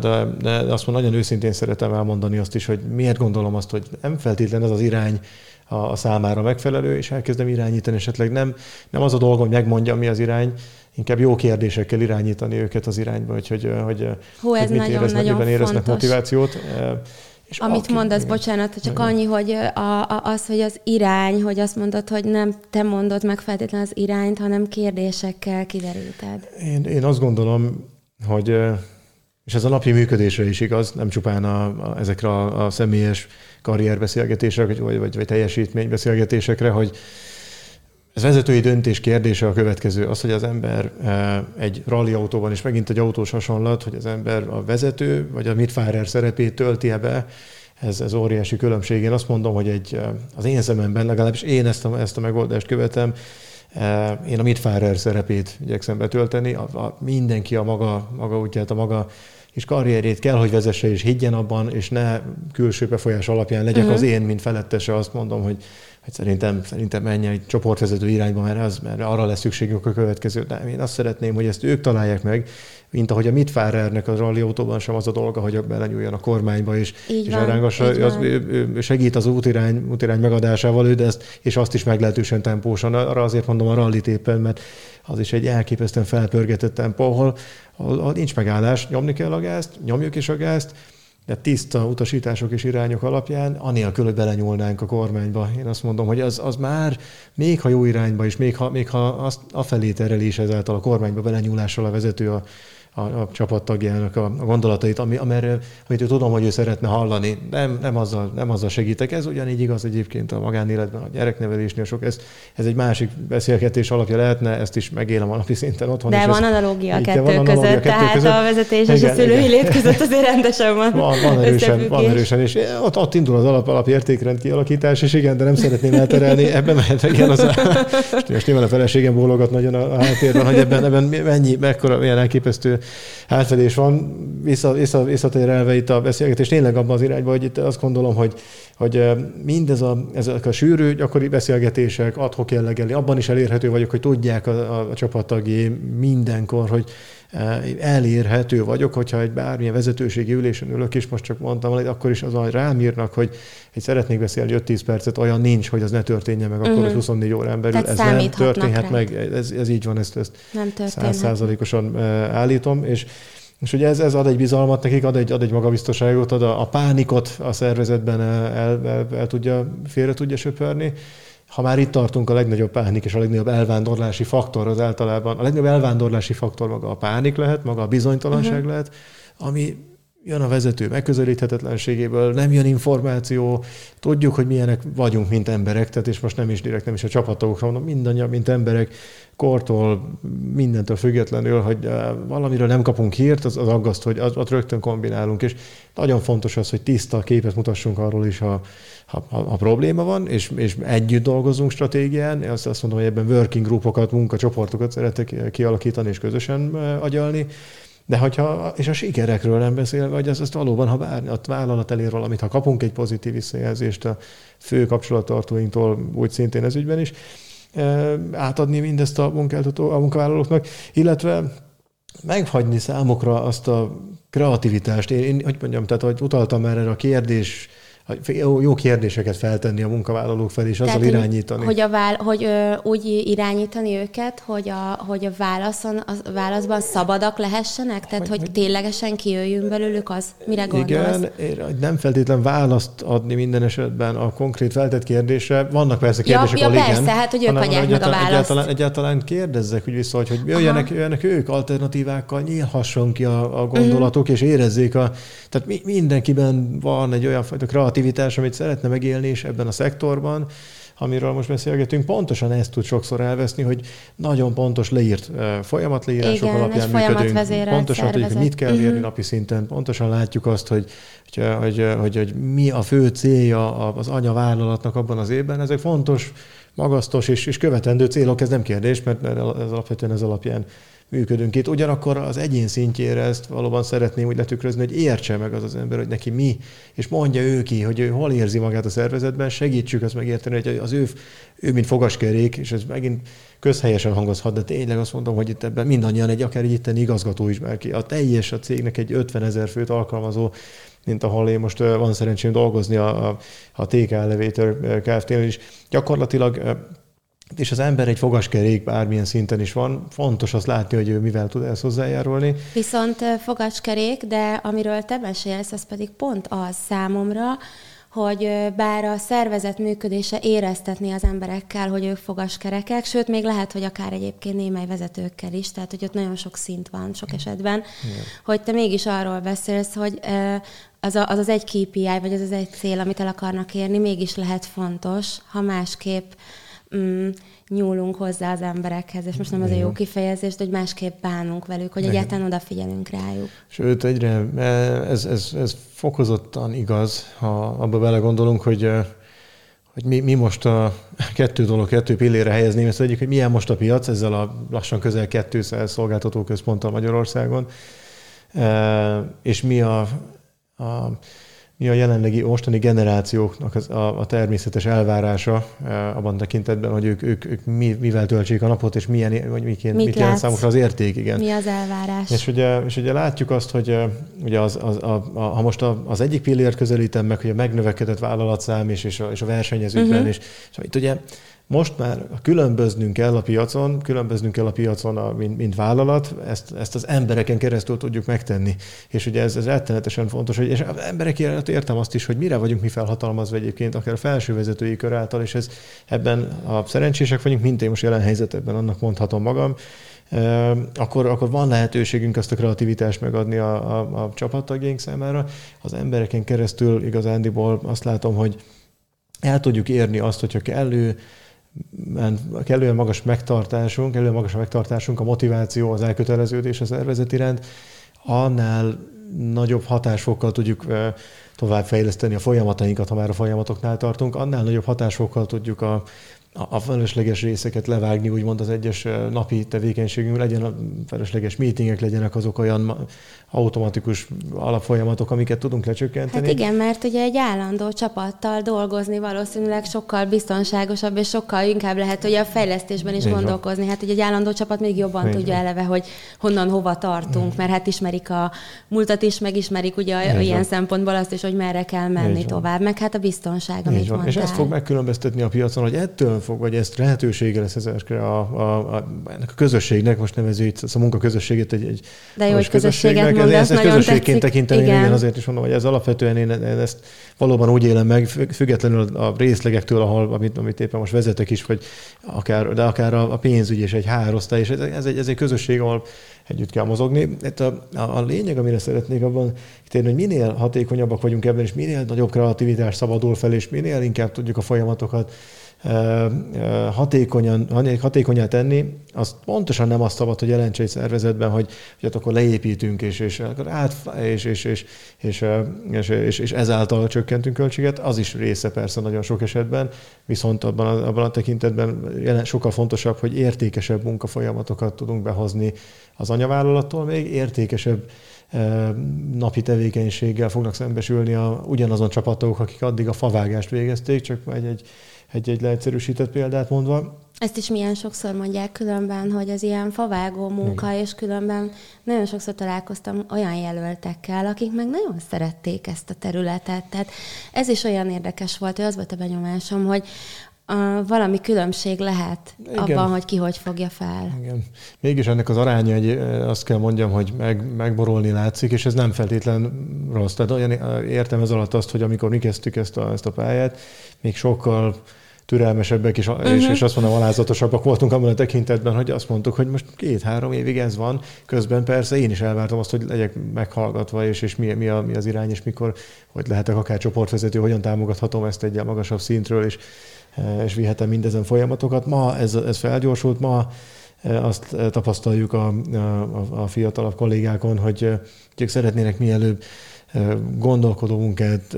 de, de azt mondom, nagyon őszintén szeretem elmondani azt is, hogy miért gondolom azt, hogy nem feltétlen ez az irány a, a számára megfelelő, és elkezdem irányítani, esetleg nem, nem az a dolgom, hogy megmondjam, mi az irány, inkább jó kérdésekkel irányítani őket az irányba, hogy, hogy, hogy, Hú, ez hogy mit nagyon, éreznek, nagyon éreznek fontos. motivációt. És Amit aki, mondasz, igen. bocsánat, csak annyi, hogy a, a, az, hogy az irány, hogy azt mondod, hogy nem te mondod meg feltétlenül az irányt, hanem kérdésekkel kideríted. Én, én azt gondolom, hogy és ez a napi működésre is igaz, nem csupán a, a, ezekre a, a személyes karrierbeszélgetésekre, vagy, vagy, vagy teljesítménybeszélgetésekre, hogy ez vezetői döntés kérdése a következő. Az, hogy az ember egy rally autóban, és megint egy autós hasonlat, hogy az ember a vezető, vagy a mitfárer szerepét tölti -e be, ez, ez óriási különbség. Én azt mondom, hogy egy, az én szememben, legalábbis én ezt a, ezt a megoldást követem, én a mitfárer szerepét igyekszem betölteni. A, a, mindenki a maga, maga útját, a maga és karrierét kell, hogy vezesse, és higgyen abban, és ne külső befolyás alapján legyek uh-huh. az én, mint felettese, azt mondom, hogy hogy szerintem, szerintem menjen egy csoportvezető irányba, mert, az, mert arra lesz szükségünk a következő. De én azt szeretném, hogy ezt ők találják meg, mint ahogy a Mitfárernek a rally autóban sem az a dolga, hogy belenyúljon a kormányba, és, és elrángassa, az, ő, ő segít az útirány, útirány megadásával, ő, de ezt, és azt is meglehetősen tempósan. Arra azért mondom a rallit éppen, mert az is egy elképesztően felpörgetett tempó, ahol, ahol, ahol nincs megállás, nyomni kell a gázt, nyomjuk is a gázt, de tiszta utasítások és irányok alapján, anélkül, hogy belenyúlnánk a kormányba. Én azt mondom, hogy az, az már, még ha jó irányba is, még ha, még ha azt afelé tereli is ezáltal a kormányba belenyúlással a vezető a, a, a csapattagjának a, a gondolatait, ami, amerre, amit ő tudom, hogy ő szeretne hallani. Nem, nem, azzal, nem azzal segítek. Ez ugyanígy igaz egyébként a magánéletben, a gyereknevelésnél sok. Ez, ez egy másik beszélgetés alapja lehetne, ezt is megélem a napi szinten otthon. De van analogia a kettő van között, analogia kettő tehát között. a vezetés és igen, a szülői lét között azért rendesen van. Van, van erősen, van erősen, és ott, ott indul az alap, alapértékrend kialakítás, és igen, de nem szeretném elterelni. Ebben mehet igen az most nyilván a feleségem bólogat nagyon a háttérben, hogy ebben, ebben mennyi, mekkora, milyen elképesztő átfedés van, vissza, vissza, visszatérelve itt a beszélgetés tényleg abban az irányban, hogy itt azt gondolom, hogy, hogy mindez a, ezek a sűrű, gyakori beszélgetések, adhok jellegeli, abban is elérhető vagyok, hogy tudják a, a, csapattagé mindenkor, hogy elérhető vagyok, hogyha egy bármilyen vezetőségi ülésen ülök, és most csak mondtam, hogy akkor is az, rám írnak, hogy egy szeretnék beszélni 5-10 percet, olyan nincs, hogy az ne történjen meg, akkor uh-huh. 24 órán belül. Tehát ez nem történhet rá. meg, ez, ez így van, ezt, ezt százszázalékosan állítom, és és ugye ez, ez ad egy bizalmat nekik, ad egy, ad egy magabiztosságot, ad a, a pánikot a szervezetben el, el, el, el tudja, félre tudja söpörni, ha már itt tartunk, a legnagyobb pánik és a legnagyobb elvándorlási faktor az általában, a legnagyobb elvándorlási faktor maga a pánik lehet, maga a bizonytalanság uh-huh. lehet, ami jön a vezető megközelíthetetlenségéből, nem jön információ, tudjuk, hogy milyenek vagyunk, mint emberek, tehát és most nem is direkt, nem is a csapatokra mondom, mindannyian, mint emberek, kortól, mindentől függetlenül, hogy eh, valamiről nem kapunk hírt, az, az aggaszt, hogy az, ott rögtön kombinálunk, és nagyon fontos az, hogy tiszta képet mutassunk arról is, ha, ha, ha, ha probléma van, és, és együtt dolgozunk stratégián, azt, azt mondom, hogy ebben working groupokat, munkacsoportokat szeretek kialakítani és közösen agyalni, de hogyha, és a sikerekről nem beszélve, hogy az, azt valóban, ha bár a vállalat elér valamit, ha kapunk egy pozitív visszajelzést a fő kapcsolattartóinktól, úgy szintén ez ügyben is, átadni mindezt a munkáltató, a munkavállalóknak, illetve meghagyni számokra azt a kreativitást. Én, én hogy mondjam, tehát hogy utaltam erre a kérdés jó, jó kérdéseket feltenni a munkavállalók felé, és azzal Tehát, irányítani. Hogy, a vál, hogy ö, úgy irányítani őket, hogy a, hogy a, válaszon, a válaszban szabadak lehessenek? Tehát, hogy, hogy ténylegesen kijöjjön belőlük az? Mire gondolsz? Igen, nem feltétlen választ adni minden esetben a konkrét feltett kérdésre. Vannak persze kérdések, ja, ja, persze, igen, hát, hogy ők adják meg a választ. Egyáltalán, egyáltalán kérdezzek, hogy vissza, hogy, hogy jöjjenek, jöjjenek ők alternatívákkal, nyílhasson ki a, a gondolatok, uh-huh. és érezzék a... Tehát mi, mindenkiben van egy olyan fajta kreativitás, amit szeretne megélni is ebben a szektorban, amiről most beszélgetünk, pontosan ezt tud sokszor elveszni, hogy nagyon pontos leírt folyamatleírások Igen, alapján működünk. Pontosan tudjuk, hogy mit kell uh-huh. érni napi szinten, pontosan látjuk azt, hogy, hogy, hogy, hogy, hogy mi a fő célja az anyavállalatnak abban az évben. Ezek fontos, magasztos és, és követendő célok, ez nem kérdés, mert ez alapvetően ez alapján működünk itt. Ugyanakkor az egyén szintjére ezt valóban szeretném úgy letükrözni, hogy értse meg az az ember, hogy neki mi, és mondja ő ki, hogy ő hol érzi magát a szervezetben, segítsük azt megérteni, hogy az ő, ő mint fogaskerék, és ez megint közhelyesen hangozhat, de tényleg azt mondom, hogy itt ebben mindannyian egy akár egy itteni igazgató is ki. A teljes a cégnek egy 50 ezer főt alkalmazó mint ahol én most van szerencsém dolgozni a, a, a TK Elevator Kft-nél is. Gyakorlatilag és az ember egy fogaskerék bármilyen szinten is van, fontos azt látni, hogy ő mivel tud ezt hozzájárulni. Viszont fogaskerék, de amiről te mesélsz, az pedig pont az számomra, hogy bár a szervezet működése éreztetni az emberekkel, hogy ők fogaskerekek, sőt, még lehet, hogy akár egyébként némely vezetőkkel is, tehát hogy ott nagyon sok szint van sok esetben, Igen. hogy te mégis arról beszélsz, hogy az, a, az az egy KPI, vagy az az egy cél, amit el akarnak érni, mégis lehet fontos, ha másképp mm, nyúlunk hozzá az emberekhez, és most nem az a jó kifejezés, de hogy másképp bánunk velük, hogy egyáltalán odafigyelünk rájuk. Sőt, egyre ez, ez, ez fokozottan igaz, ha abba belegondolunk, hogy hogy mi, mi most a kettő dolog, kettő pillére helyezném ezt egyik, hogy milyen most a piac ezzel a lassan közel 200 szolgáltató központtal Magyarországon, és mi a, a mi a jelenlegi mostani generációknak az, a, a természetes elvárása e, abban tekintetben, hogy ők, ők, ők mi, mivel töltsék a napot, és milyen, vagy miként, mit, mit jelent számukra az érték, igen. Mi az elvárás? És ugye, és ugye látjuk azt, hogy e, ugye az, az, a, a, ha most a, az egyik pillért közelítem meg, hogy a megnövekedett vállalatszám és, és, a, és a versenyezőkben, uh-huh. és, és itt ugye most már különböznünk kell a piacon, különböznünk kell a piacon, a, mint, mint vállalat, ezt, ezt az embereken keresztül tudjuk megtenni. És ugye ez, ez rettenetesen fontos, hogy és az emberek értem azt is, hogy mire vagyunk mi felhatalmazva egyébként, akár a felső vezetői kör által, és ez ebben a szerencsések vagyunk, mint én most jelen helyzetben, annak mondhatom magam, akkor, akkor van lehetőségünk azt a kreativitást megadni a, a, a csapattagjaink számára. Az embereken keresztül igazándiból azt látom, hogy el tudjuk érni azt, hogyha kellő kellően magas megtartásunk, kellően magas a megtartásunk, a motiváció, az elköteleződés a szervezet iránt, annál nagyobb hatásfokkal tudjuk továbbfejleszteni a folyamatainkat, ha már a folyamatoknál tartunk, annál nagyobb hatásfokkal tudjuk a, a felesleges részeket levágni, úgymond az egyes napi tevékenységünk, legyen a felesleges meetingek, legyenek azok olyan automatikus alapfolyamatok, amiket tudunk lecsökkenteni. Hát igen, mert ugye egy állandó csapattal dolgozni valószínűleg sokkal biztonságosabb, és sokkal inkább lehet, hogy a fejlesztésben is Így gondolkozni. Van. Hát ugye egy állandó csapat még jobban Így tudja van. eleve, hogy honnan hova tartunk, mert hát ismerik a múltat is, megismerik ugye Így ilyen van. szempontból azt is, hogy merre kell menni Így tovább, van. meg hát a biztonság, amit mondtál. És ezt fog megkülönböztetni a piacon, hogy ettől fog, vagy ezt lehetősége lesz ezekre a, a, a, ennek a közösségnek, most nevező itt a munkaközösségét egy, egy De jó, hogy közösséget mondasz, ezt közösségként tekinteni, igen. igen. azért is mondom, hogy ez alapvetően én ezt valóban úgy élem meg, függetlenül a részlegektől, ahol, amit, amit éppen most vezetek is, hogy akár, de akár a, a pénzügy és egy hárosztály, és ez, ez, egy, ez egy közösség, ahol együtt kell mozogni. Itt a, a, a lényeg, amire szeretnék abban térni, hogy minél hatékonyabbak vagyunk ebben, és minél nagyobb kreativitás szabadul fel, és minél inkább tudjuk a folyamatokat hatékonyan, hatékonyan tenni, az pontosan nem azt szabad, hogy jelentse egy szervezetben, hogy, hogy hát akkor leépítünk, és, és, át, és, és, és, és, és, és, és ezáltal csökkentünk költséget. Az is része persze nagyon sok esetben, viszont abban a, abban a tekintetben jelen, sokkal fontosabb, hogy értékesebb munkafolyamatokat tudunk behozni az anyavállalattól, még értékesebb napi tevékenységgel fognak szembesülni a, ugyanazon csapatok, akik addig a favágást végezték, csak egy, egy egy-egy leegyszerűsített példát mondva, ezt is milyen sokszor mondják különben, hogy az ilyen favágó munka, Igen. és különben nagyon sokszor találkoztam olyan jelöltekkel, akik meg nagyon szerették ezt a területet. Tehát ez is olyan érdekes volt, hogy az volt a benyomásom, hogy a, valami különbség lehet Igen. abban, hogy ki hogy fogja fel. Igen. Mégis ennek az aránya, egy, azt kell mondjam, hogy meg, megborolni látszik, és ez nem feltétlen rossz. Tehát olyan, értem ez alatt azt, hogy amikor mi kezdtük ezt a, ezt a pályát, még sokkal türelmesebbek és, uh-huh. és, mhm. és azt mondom, alázatosabbak voltunk abban a tekintetben, hogy azt mondtuk, hogy most két-három évig ez van, közben persze én is elvártam azt, hogy legyek meghallgatva, és, és mi, mi, a, mi az irány, és mikor, hogy lehetek akár csoportvezető, hogyan támogathatom ezt egy magasabb szintről, és, és vihetem mindezen folyamatokat. Ma ez, ez felgyorsult, ma azt tapasztaljuk a, a, a fiatalabb kollégákon, hogy ők szeretnének mielőbb gondolkodó munkát,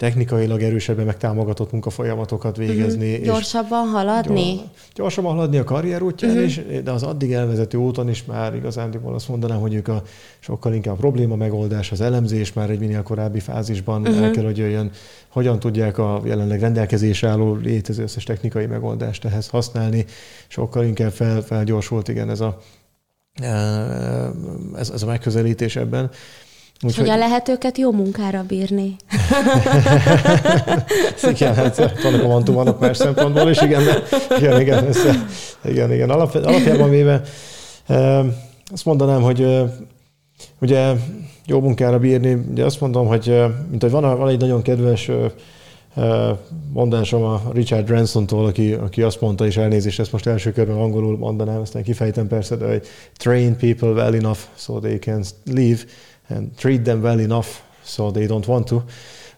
technikailag erősebben megtámogatott munkafolyamatokat végezni. Uh-huh. Gyorsabban haladni? Gyors, gyorsabban haladni a karrier útján uh-huh. is, de az addig elvezető úton is már igazándiból azt mondanám, hogy ők a sokkal inkább probléma megoldás, az elemzés már egy minél korábbi fázisban uh-huh. el kell, hogy jöjjön, hogyan tudják a jelenleg rendelkezésre álló létező összes technikai megoldást ehhez használni. Sokkal inkább fel, felgyorsult igen ez a, ez, ez a megközelítés ebben. Úgy, hogyan hogy... lehet őket jó munkára bírni? igen, hát vannak a mantum vannak más szempontból is, igen, de, igen, igen, ez, igen, igen. Alap, alapjában véve azt mondanám, hogy ugye jó munkára bírni, ugye azt mondom, hogy mint hogy van, van egy nagyon kedves mondásom a Richard Branson-tól, aki, aki azt mondta, és elnézést, ezt most első körben angolul mondanám, aztán kifejtem persze, de hogy train people well enough so they can leave, and treat them well enough so they don't want to,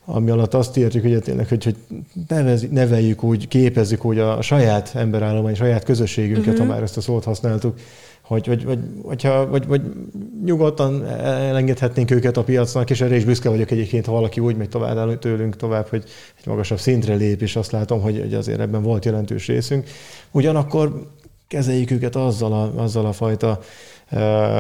ami alatt azt értjük, hogy tényleg, hogy, hogy nevez, neveljük úgy, képezzük úgy a saját emberállomány, saját közösségünket, uh-huh. ha már ezt a szót használtuk, hogy, vagy, vagy, hogyha, vagy, vagy nyugodtan elengedhetnénk őket a piacnak, és erre is büszke vagyok egyébként, ha valaki úgy megy tovább tőlünk tovább, hogy egy magasabb szintre lép, és azt látom, hogy, hogy azért ebben volt jelentős részünk. Ugyanakkor kezeljük őket azzal a, azzal a fajta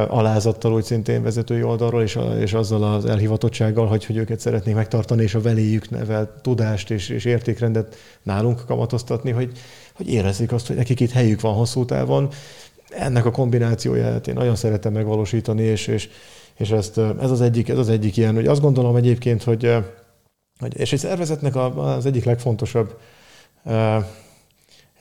alázattal úgy szintén vezetői oldalról, és, és azzal az elhivatottsággal, hogy, hogy őket szeretnék megtartani, és a veléjük nevelt tudást és, és értékrendet nálunk kamatoztatni, hogy, hogy érezzék azt, hogy nekik itt helyük van hosszú távon. Ennek a kombinációját én nagyon szeretem megvalósítani, és, és, és ezt, ez, az egyik, ez az egyik ilyen, hogy azt gondolom egyébként, hogy, hogy és egy szervezetnek az egyik legfontosabb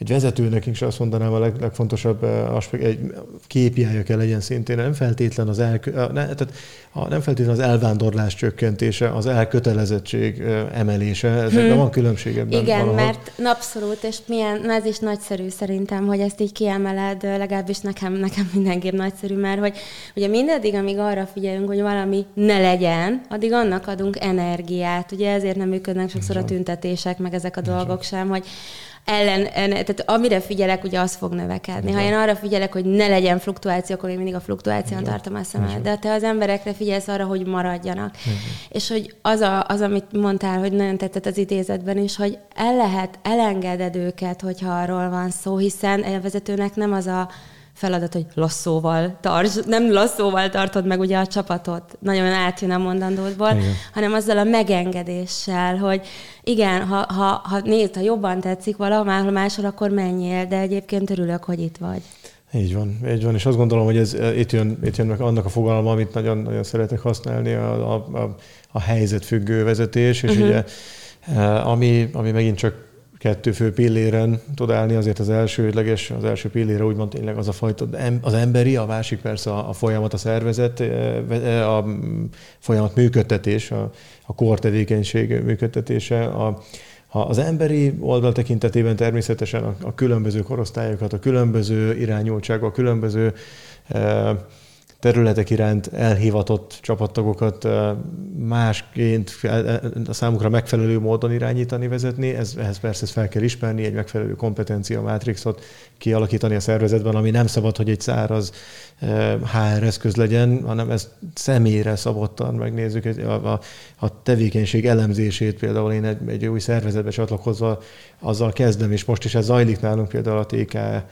egy vezetőnek is azt mondanám a leg, legfontosabb eh, aspekt, egy képjája kell legyen szintén, nem feltétlen az, el, ne, tehát a, nem feltétlen az elvándorlás csökkentése, az elkötelezettség eh, emelése, ez hmm. van különbség ebben Igen, valahol. mert abszolút, és milyen, ez is nagyszerű szerintem, hogy ezt így kiemeled, legalábbis nekem, nekem mindenképp nagyszerű, mert hogy ugye mindaddig, amíg arra figyelünk, hogy valami ne legyen, addig annak adunk energiát. Ugye ezért nem működnek sokszor a tüntetések, meg ezek a dolgok sem, hogy ellen, tehát amire figyelek, ugye az fog növekedni. Igen. Ha én arra figyelek, hogy ne legyen fluktuáció, akkor én mindig a fluktuáción Igen. tartom a szemet. De te az emberekre figyelsz arra, hogy maradjanak. Igen. És hogy az, a, az, amit mondtál, hogy nagyon tettet az idézetben is, hogy el lehet, elengeded őket, hogyha arról van szó, hiszen a vezetőnek nem az a feladat, hogy lasszóval tarts, nem lasszóval tartod meg ugye a csapatot, nagyon átjön a mondandódból, igen. hanem azzal a megengedéssel, hogy igen, ha, ha, ha nézd, ha jobban tetszik valahol máshol, akkor menjél, de egyébként örülök, hogy itt vagy. Így van, így van, és azt gondolom, hogy ez, itt, jön, itt jön meg annak a fogalma, amit nagyon, nagyon szeretek használni, a, a, a, a helyzetfüggő vezetés, és uh-huh. ugye eh, ami, ami megint csak kettő fő pilléren tud állni, azért az elsődleges, az első pillére úgymond tényleg az a fajta, az emberi, a másik persze a, a folyamat, a szervezet, e, e, a folyamat működtetés, a, a kor tevékenység működtetése, a, az emberi oldal tekintetében természetesen a, a különböző korosztályokat, a különböző irányultságok, a különböző e, területek iránt elhivatott csapattagokat másként a számukra megfelelő módon irányítani, vezetni. Ez, ehhez persze ezt fel kell ismerni, egy megfelelő kompetencia mátrixot kialakítani a szervezetben, ami nem szabad, hogy egy száraz HR eszköz legyen, hanem ezt személyre szabottan megnézzük. A, a, a tevékenység elemzését például én egy, egy új szervezetbe csatlakozva azzal kezdem, és most is ez zajlik nálunk például a TKE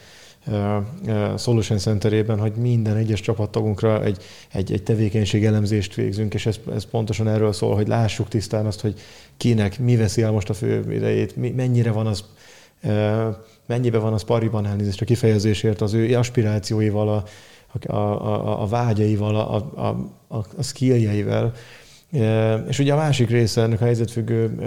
Solution Centerében, hogy minden egyes csapattagunkra egy, egy, egy tevékenység elemzést végzünk, és ez, ez pontosan erről szól, hogy lássuk tisztán azt, hogy kinek mi veszi el most a fő idejét, mi, mennyire van az mennyibe van az pariban elnézést a kifejezésért, az ő aspirációival, a, a, a, a vágyaival, a, a, a, a skilljeivel. És ugye a másik része ennek a helyzetfüggő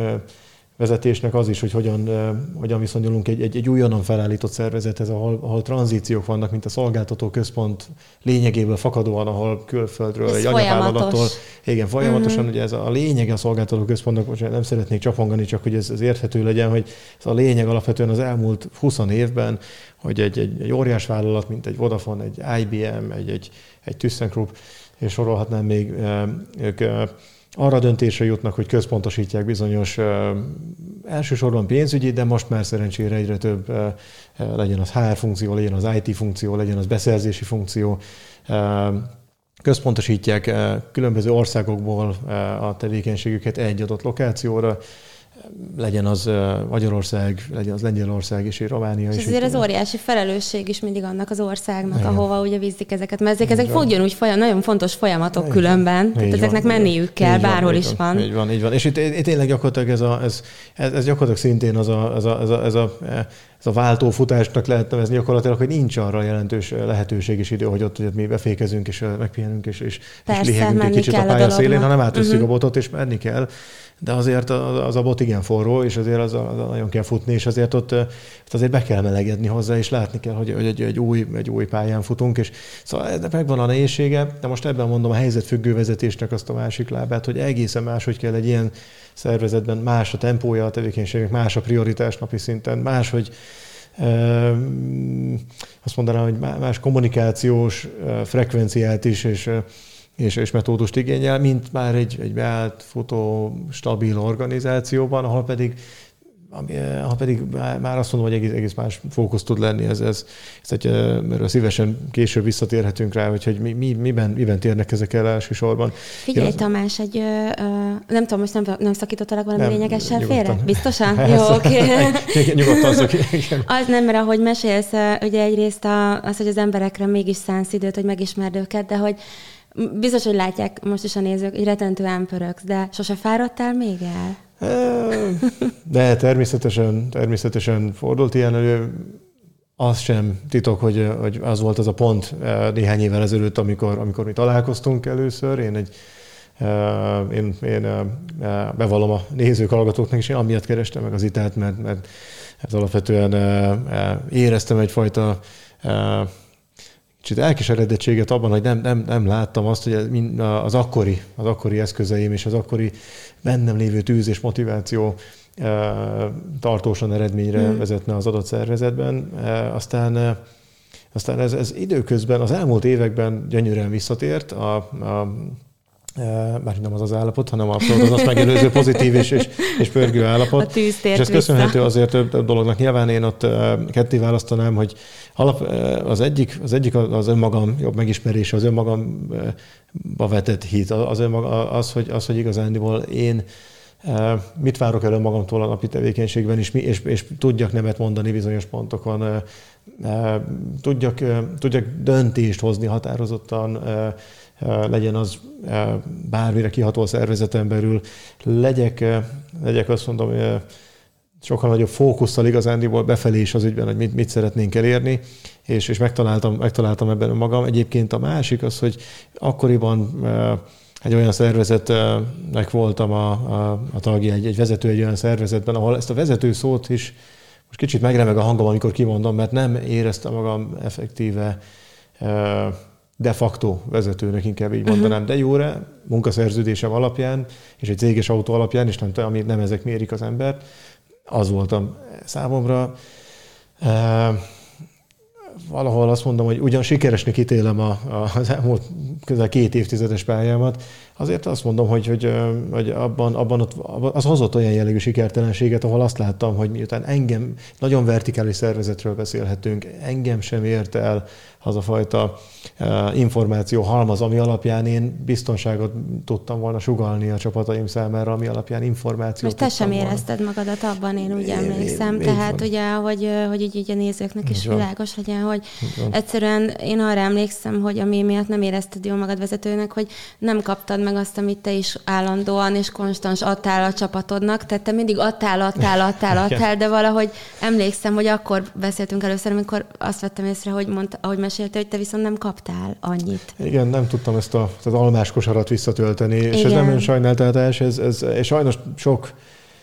vezetésnek az is, hogy hogyan, hogyan viszonyulunk egy, egy, egy újonnan felállított szervezethez, ahol, ahol tranzíciók vannak, mint a szolgáltató központ lényegéből fakadóan, ahol külföldről, ez egy anyavállalattól. Igen, folyamatosan, uh-huh. ugye ez a lényege a szolgáltató központnak, most nem szeretnék csapongani, csak hogy ez, ez érthető legyen, hogy ez a lényeg alapvetően az elmúlt 20 évben, hogy egy, egy, egy óriás vállalat, mint egy Vodafone, egy IBM, egy, egy, egy ThyssenKrupp, és sorolhatnám még, ők arra döntésre jutnak, hogy központosítják bizonyos elsősorban pénzügyi, de most már szerencsére egyre több legyen az HR funkció, legyen az IT funkció, legyen az beszerzési funkció, központosítják különböző országokból a tevékenységüket egy adott lokációra, legyen az Magyarország, legyen az Lengyelország és Románia. És, és azért ez óriási felelősség is mindig annak az országnak, Igen. ahova ugye vízik ezeket, mert ezek, ezek ugyanúgy folyam, nagyon fontos folyamatok Igen. különben, így tehát ezeknek van. menniük kell, így bárhol van, is van. Így van, így van. És itt, itt tényleg gyakorlatilag ez, a, ez, ez, ez gyakorlatilag szintén az a, ez a, ez a, ez a, ez a váltófutásnak lehet nevezni gyakorlatilag, hogy nincs arra jelentős lehetőség és idő, hogy ott hogy mi befékezünk és megpihenünk és, és, Persze, és lihegünk egy kicsit a pálya szélén, hanem átveszünk uh-huh. a botot és menni kell. De azért az a bot igen forró, és azért az, az nagyon kell futni, és azért ott, ott azért be kell melegedni hozzá, és látni kell, hogy, hogy egy, egy, új, egy új pályán futunk, és szóval megvan a nehézsége, de most ebben mondom a helyzetfüggő vezetésnek azt a másik lábát, hogy egészen más, hogy kell egy ilyen szervezetben más a tempója a tevékenységnek, más a prioritás napi szinten, más, hogy azt mondanám, hogy más kommunikációs frekvenciát is, és és, és metódust igényel, mint már egy, egy beállt, futó, stabil organizációban, ahol pedig ha pedig már azt mondom, hogy egész, egész más fókusz tud lenni, ez, ez, ez egy, erről szívesen később visszatérhetünk rá, hogy, hogy mi, mi, miben, miben térnek ezek el elsősorban. Figyelj, Én Tamás, egy, ö, nem tudom, most nem, nem szakítottalak valami nem, lényegesen félre? Biztosan? Jó, oké. Okay. nyugodtan szakít. Az nem, mert ahogy mesélsz, ugye egyrészt az, hogy az emberekre mégis szánsz időt, hogy megismerd őket, de hogy Biztos, hogy látják most is a nézők, hogy retentően pöröksz, de sose fáradtál még el? De természetesen, természetesen fordult ilyen elő. Az sem titok, hogy, hogy az volt az a pont néhány évvel ezelőtt, amikor, amikor mi találkoztunk először. Én egy én, én bevallom a nézők, hallgatóknak is, én amiatt kerestem meg az itát, mert, mert ez alapvetően éreztem egyfajta kicsit elkeseredettséget abban, hogy nem, nem, nem láttam azt, hogy az akkori, az akkori eszközeim és az akkori bennem lévő tűz és motiváció tartósan eredményre mm. vezetne az adott szervezetben. Aztán, aztán ez, ez időközben, az elmúlt években gyönyörűen visszatért. A, a már nem az az állapot, hanem abszolút az azt megelőző pozitív és, és, és pörgő állapot. A és ez köszönhető azért több, több dolognak. Nyilván én ott ketté választanám, hogy alap, az egyik, az egyik az önmagam jobb megismerése, az önmagamba vetett hit, az, önmaga, az, hogy, az, hogy igazándiból én mit várok el önmagamtól a napi tevékenységben, és, mi, és, és tudjak nemet mondani bizonyos pontokon, tudjak, tudjak döntést hozni határozottan, legyen az bármire kiható a szervezeten belül, legyek, legyek azt mondom, sokkal nagyobb fókusszal igazándiból befelé is az ügyben, hogy mit, mit szeretnénk elérni, és, és megtaláltam, megtaláltam ebben magam. Egyébként a másik az, hogy akkoriban egy olyan szervezetnek voltam a, a, a tagja, egy, egy vezető egy olyan szervezetben, ahol ezt a vezető szót is most kicsit megremeg a hangom, amikor kimondom, mert nem éreztem magam effektíve de facto vezetőnek, inkább így mondanám, uh-huh. de jóra, munkaszerződésem alapján, és egy céges autó alapján, és nem, ami nem ezek mérik az embert, az voltam számomra. Uh, valahol azt mondom, hogy ugyan sikeresnek ítélem a, a, az elmúlt közel két évtizedes pályámat, azért azt mondom, hogy, hogy, hogy abban, abban ott, az hozott olyan jellegű sikertelenséget, ahol azt láttam, hogy miután engem, nagyon vertikális szervezetről beszélhetünk, engem sem ért el az a fajta információ halmaz, ami alapján én biztonságot tudtam volna sugalni a csapataim számára, ami alapján információt Most te sem volna. érezted magadat abban, én úgy emlékszem. Én, Tehát én ugye, hogy, hogy így, így a nézőknek is világos legyen, hogy egyszerűen én arra emlékszem, hogy ami miatt nem érezted jól magad vezetőnek, hogy nem kaptad meg azt, amit te is állandóan és konstans adtál a csapatodnak, tehát te mindig adtál, adtál, adtál, adtál, de valahogy emlékszem, hogy akkor beszéltünk először, amikor azt vettem észre, hogy mondta, ahogy mesélte, hogy te viszont nem kaptál annyit. Igen, nem tudtam ezt a, az almás kosarat visszatölteni, Igen. és ez nem ön sajnáltatás, ez, ez, és sajnos sok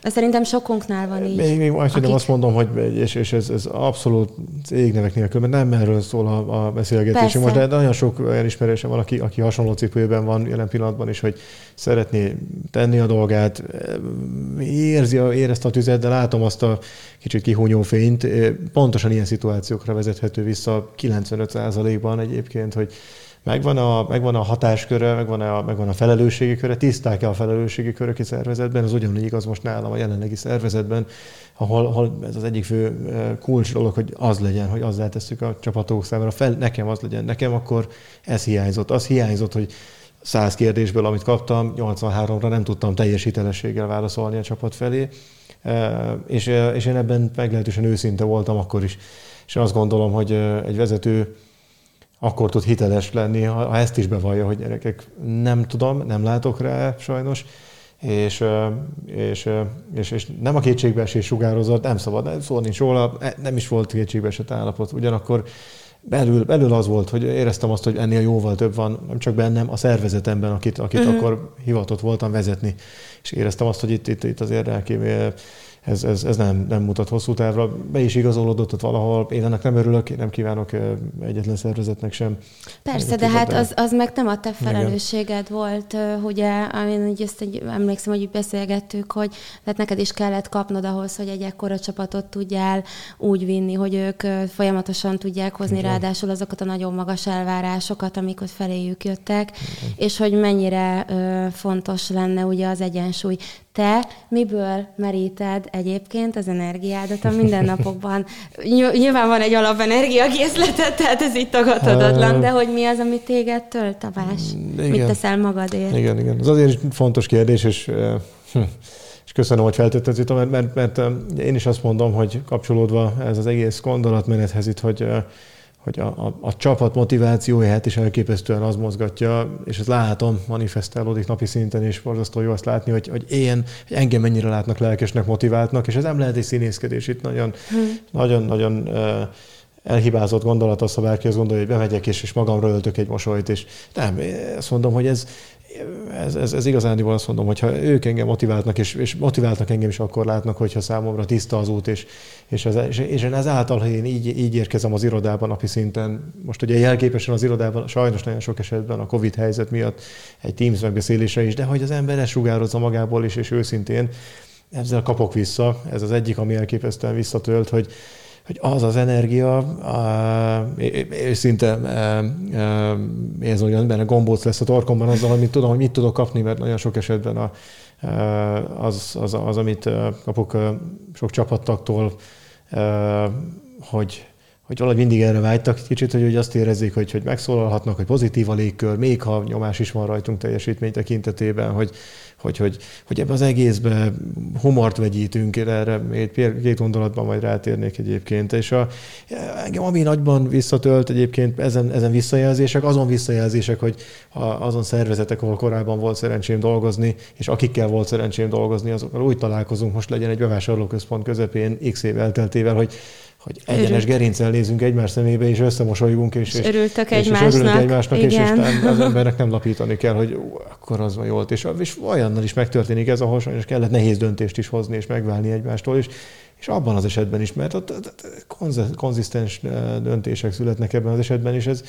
de szerintem sokunknál van így. Még, még majd akik... azt mondom, hogy és, és ez, ez abszolút égnevek nélkül, mert nem erről szól a, a beszélgetésünk most, de nagyon sok olyan ismerősem van, aki, aki hasonló cipőben van jelen pillanatban is, hogy szeretné tenni a dolgát, érzi, érezte a tüzet, de látom azt a kicsit kihúnyó fényt. Pontosan ilyen szituációkra vezethető vissza 95%-ban egyébként, hogy megvan a, megvan a hatásköre, megvan a, megvan a felelősségi köre, tiszták-e a felelősségi körök egy szervezetben, az ugyanúgy igaz most nálam a jelenlegi szervezetben, ahol, ahol ez az egyik fő eh, kulcs dolog, hogy az legyen, hogy azzá tesszük a csapatok számára, fel, nekem az legyen, nekem akkor ez hiányzott. Az hiányzott, hogy száz kérdésből, amit kaptam, 83-ra nem tudtam teljes hitelességgel válaszolni a csapat felé, eh, és, eh, és én ebben meglehetősen őszinte voltam akkor is. És azt gondolom, hogy egy vezető akkor tud hiteles lenni, ha ezt is bevallja, hogy gyerekek, nem tudom, nem látok rá sajnos, és, és, és, és nem a kétségbeesés sugározott, nem szabad, szó nincs róla, e, nem is volt kétségbeesett állapot. Ugyanakkor belül, belül az volt, hogy éreztem azt, hogy ennél jóval több van, nem csak bennem, a szervezetemben, akit, akit uh-huh. akkor hivatott voltam vezetni. És éreztem azt, hogy itt, itt, itt azért elkém, ez, ez, ez nem, nem mutat hosszú távra. Be is igazolódott ott valahol. Én ennek nem örülök, én nem kívánok egyetlen szervezetnek sem. Persze, de hát az, az meg nem a te felelősséged Igen. volt, ugye, amin így ezt egy, emlékszem, hogy beszélgettük, hogy tehát neked is kellett kapnod ahhoz, hogy egy ekkora csapatot tudjál úgy vinni, hogy ők folyamatosan tudják hozni Igen. ráadásul azokat a nagyon magas elvárásokat, amik ott feléjük jöttek, Igen. és hogy mennyire fontos lenne ugye az egyensúly te miből meríted egyébként az energiádat a mindennapokban? Nyilván van egy alapenergiakészleted, tehát ez itt tagadhatatlan, de hogy mi az, ami téged tölt, Tamás? Igen. Mit teszel magadért? Igen, igen. Ez azért fontos kérdés, és hm, és köszönöm, hogy feltetted itt, mert, mert, mert én is azt mondom, hogy kapcsolódva ez az egész gondolatmenethez itt, hogy hogy a, a, a csapat motivációját is elképesztően az mozgatja, és ezt látom, manifestálódik napi szinten, és borzasztó jó azt látni, hogy, hogy én, hogy engem mennyire látnak lelkesnek, motiváltnak, és ez nem lehet egy színészkedés itt nagyon, hmm. nagyon, nagyon uh, elhibázott gondolat az, ha bárki azt gondolja, hogy bemegyek, és, és magamra öltök egy mosolyt, és nem, azt mondom, hogy ez, ez, ez, ez igazán azt mondom, hogy ha ők engem motiváltnak, és, és motiváltak engem is akkor látnak, hogyha számomra tiszta az út, és, és, ez, és, és ezáltal, hogy én így, így érkezem az irodában napi szinten, most ugye jelképesen az irodában sajnos nagyon sok esetben a Covid helyzet miatt egy Teams megbeszélése is, de hogy az ember ezt sugározza magából is, és őszintén ezzel kapok vissza. Ez az egyik, ami elképesztően visszatölt, hogy, hogy az az energia, őszinte ez olyan benne gombóc lesz a torkomban azzal, amit tudom, hogy mit tudok kapni, mert nagyon sok esetben a, az, az, az, amit kapok sok csapattaktól, hogy hogy valahogy mindig erre vágytak kicsit, hogy, hogy azt érezzék, hogy, hogy megszólalhatnak, hogy pozitív a légkör, még ha nyomás is van rajtunk teljesítmény tekintetében, hogy, hogy, hogy, hogy ebbe az egészbe humort vegyítünk, erre két gondolatban majd rátérnék egyébként. És a, engem ami nagyban visszatölt egyébként ezen, ezen visszajelzések, azon visszajelzések, hogy a, azon szervezetek, ahol korábban volt szerencsém dolgozni, és akikkel volt szerencsém dolgozni, azokkal úgy találkozunk, most legyen egy bevásárlóközpont közepén x év elteltével, hogy hogy egyenes Örült. gerincel nézünk egymás szemébe, és összemosolygunk, és, és, örültök és, egymásnak. És örülünk egymásnak, Igen. és, és az embernek nem lapítani kell, hogy ó, akkor az van jól. És, és olyannal is megtörténik ez, ahol sajnos kellett nehéz döntést is hozni, és megválni egymástól, és, és abban az esetben is, mert ott, ott konzisztens döntések születnek ebben az esetben, és ez,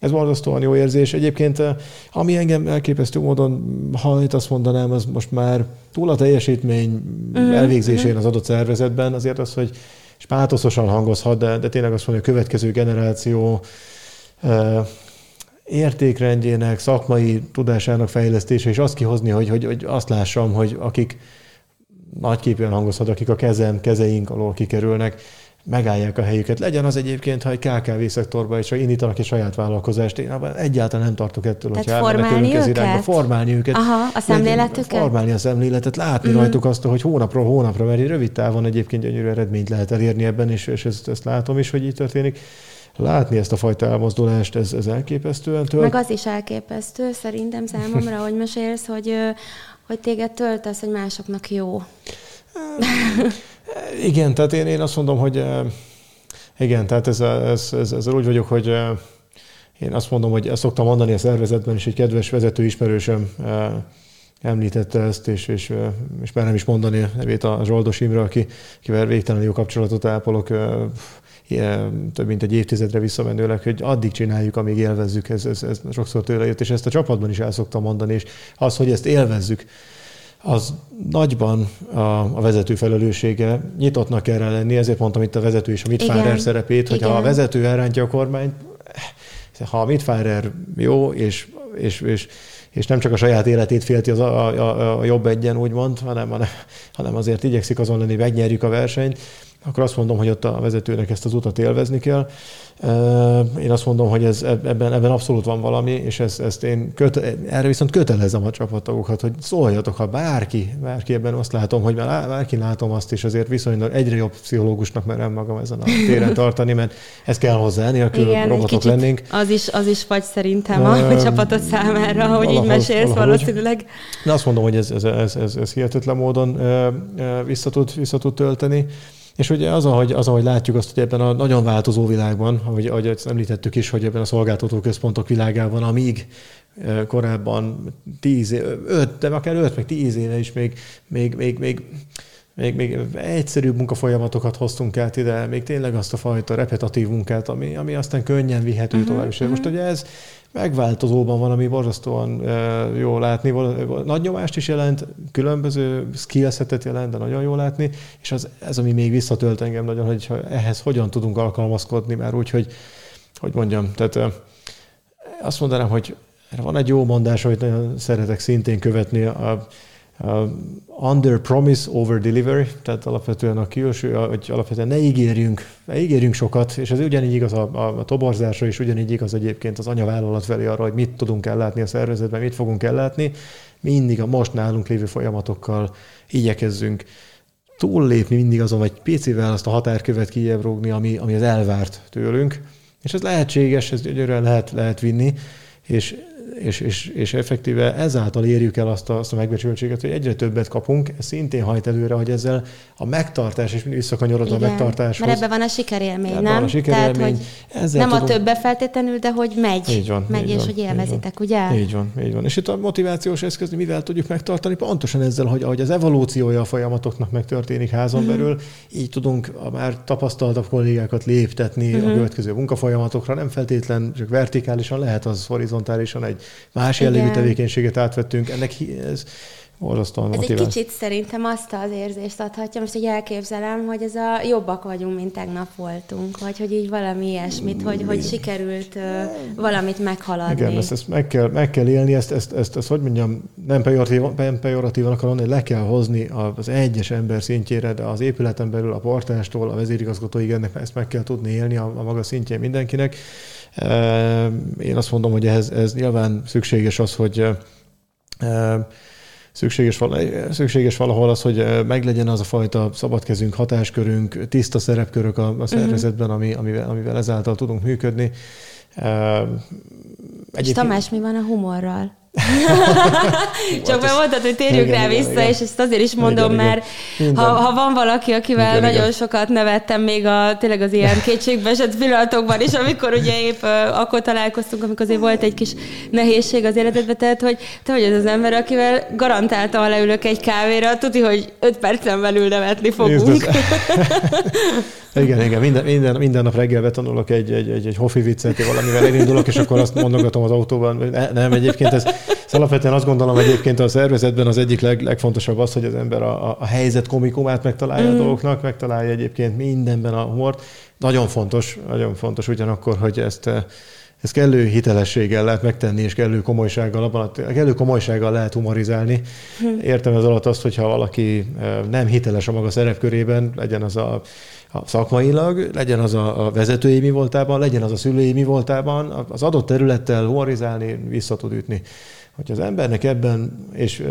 ez borzasztóan jó érzés. Egyébként, ami engem elképesztő módon hajt, azt mondanám, az most már túl a teljesítmény uh-huh. elvégzésén az adott szervezetben, azért az, hogy és pátoszosan hangozhat, de, de tényleg azt mondja, hogy a következő generáció értékrendjének, szakmai tudásának fejlesztése, és azt kihozni, hogy, hogy, hogy azt lássam, hogy akik nagyképűen hangozhat, akik a kezem, kezeink alól kikerülnek, megállják a helyüket. Legyen az egyébként, ha egy KKV szektorban is indítanak egy saját vállalkozást, én abban egyáltalán nem tartok ettől, hogy elmennek ez irányba. Formálni őket. Aha, a szemléletüket? Formálni a szemléletet, látni mm. rajtuk azt, hogy hónapról hónapra, mert rövid távon egyébként gyönyörű eredményt lehet elérni ebben, és, és ezt, ezt látom is, hogy így történik látni ezt a fajta elmozdulást, ez, ez elképesztően tölt. Meg az is elképesztő szerintem számomra, hogy mesélsz, hogy, hogy téged tölt az, hogy másoknak jó. Igen, tehát én, én azt mondom, hogy igen, tehát ez, ez, ez, ez úgy vagyok, hogy én azt mondom, hogy ezt szoktam mondani a szervezetben is, egy kedves vezető ismerősöm említette ezt, és, és, és már nem is mondani a nevét a Zsoldos Imre, aki, akivel végtelen jó kapcsolatot ápolok, több mint egy évtizedre visszamenőleg, hogy addig csináljuk, amíg élvezzük, ez, ez, ez sokszor tőle jött, és ezt a csapatban is el szoktam mondani, és az, hogy ezt élvezzük, az nagyban a, a vezető felelőssége, nyitottnak erre lenni, ezért mondtam itt a vezető és a Mitfárer szerepét, hogy ha a vezető elrántja a kormányt, ha a Mitfárer jó, és, és, és és nem csak a saját életét félti az a, a, a jobb egyen, úgymond, hanem, hanem azért igyekszik azon lenni, megnyerjük a versenyt, akkor azt mondom, hogy ott a vezetőnek ezt az utat élvezni kell. Én azt mondom, hogy ez, ebben, ebben abszolút van valami, és ezt, ezt én köte, erre viszont kötelezem a csapattagokat, hogy szóljatok, ha bárki, bárki ebben azt látom, hogy már bárki látom azt, és azért viszonylag egyre jobb pszichológusnak merem magam ezen a téren tartani, mert ez kell hozzá, nélkül Igen, robotok lennénk. Az is, az is vagy szerintem a, a csapatot számára, hogy valahogy, így mesélsz valahogy. valószínűleg. De azt mondom, hogy ez, ez, ez, ez, ez hihetetlen módon vissza tud, vissza tud tölteni. És ugye az, ahogy, az, ahogy látjuk azt, hogy ebben a nagyon változó világban, ahogy, ahogy említettük is, hogy ebben a szolgáltató központok világában, amíg korábban 10, 5, de akár 5, meg 10 éve is még, még, még, még még, még egyszerűbb munkafolyamatokat hoztunk át ide, még tényleg azt a fajta repetitív munkát, ami, ami aztán könnyen vihető uh-huh, tovább is. Uh-huh. Most ugye ez megváltozóban van, ami borzasztóan jó látni. Nagy nyomást is jelent, különböző skillsetet jelent, de nagyon jó látni, és az, ez, ami még visszatölt engem nagyon, hogy ehhez hogyan tudunk alkalmazkodni, már úgy, hogy, hogy mondjam, tehát azt mondanám, hogy van egy jó mondás, hogy nagyon szeretek szintén követni a, under promise, over deliver, tehát alapvetően a külső, hogy alapvetően ne ígérjünk, ne ígérjünk sokat, és ez ugyanígy igaz a, a, a toborzásra, és ugyanígy igaz egyébként az anyavállalat felé arra, hogy mit tudunk ellátni a szervezetben, mit fogunk ellátni. Mindig a most nálunk lévő folyamatokkal igyekezzünk túllépni mindig azon, vagy picivel azt a határkövet kijebb rúgni, ami, ami az elvárt tőlünk. És ez lehetséges, ez gyönyörűen lehet, lehet vinni, és és, és, és effektíve ezáltal érjük el azt a, azt a megbecsültséget, hogy egyre többet kapunk, ez szintén hajt előre, hogy ezzel a megtartás, és visszakanyarod a megtartáshoz. Mert ebben van a sikerélmény, ebben nem? A sikerélmény. Tehát, hogy ezzel nem tudunk... a többe feltétlenül, de hogy megy. Így van. Megy, így és van, hogy élvezitek, így ugye? Így van, így van. És itt a motivációs eszköz, mivel tudjuk megtartani? Pontosan ezzel, hogy ahogy az evolúciója a folyamatoknak megtörténik házon mm-hmm. belül, így tudunk a már tapasztaltabb kollégákat léptetni mm-hmm. a mhm. következő munkafolyamatokra, nem feltétlen csak vertikálisan, lehet az horizontálisan egy más jellegű tevékenységet átvettünk. Ennek ez borzasztóan Ez egy kicsit szerintem azt az érzést adhatja, most hogy elképzelem, hogy ez a jobbak vagyunk, mint tegnap voltunk, vagy hogy így valami ilyesmit, hogy, hogy sikerült uh, valamit meghaladni. Igen, ezt, ezt meg, kell, meg kell élni, ezt, ezt, ezt, ezt hogy mondjam, nem pejoratívan, nem pejoratívan akarom mondani, le kell hozni az egyes ember szintjére, de az épületen belül a portástól, a vezérigazgatóig ennek ezt meg kell tudni élni a, a maga szintjén mindenkinek. Én azt mondom, hogy ehhez, ez nyilván szükséges az, hogy szükséges, szükséges valahol az, hogy meglegyen az a fajta szabadkezünk, hatáskörünk, tiszta szerepkörök a, a mhm. szervezetben, ami, amivel, amivel ezáltal tudunk működni. Egyébként... És Tamás, mi van a humorral? Csak mert mondtad, hogy térjünk igen, rá vissza, igen, és ezt azért is mondom, igen, mert igen. Ha, ha van valaki, akivel igen, nagyon igen. sokat nevettem még a tényleg az ilyen esett pillanatokban is, amikor ugye épp uh, akkor találkoztunk, amikor azért volt egy kis nehézség az életedbe, tehát hogy te vagy az az ember, akivel garantáltan, leülök egy kávéra, tudni, hogy öt percen belül nevetni fogunk. Igen, igen, minden, minden, minden nap reggel betanulok egy, egy, egy, egy hofi viccet, valamivel elindulok, és akkor azt mondogatom az autóban. Ne, nem, egyébként ez, ez alapvetően azt gondolom egyébként a szervezetben az egyik leg, legfontosabb az, hogy az ember a, a helyzet komikumát megtalálja mm. a dolgoknak, megtalálja egyébként mindenben a humort. Nagyon fontos, nagyon fontos ugyanakkor, hogy ezt ezt kellő hitelességgel lehet megtenni, és kellő komolysággal, abban kellő komolysággal lehet humorizálni. Hm. Értem ez alatt azt, hogyha valaki nem hiteles a maga szerepkörében, legyen az a a szakmailag, legyen az a, vezetői mi voltában, legyen az a szülői mi voltában, az adott területtel humorizálni, vissza tud ütni hogy az embernek ebben, és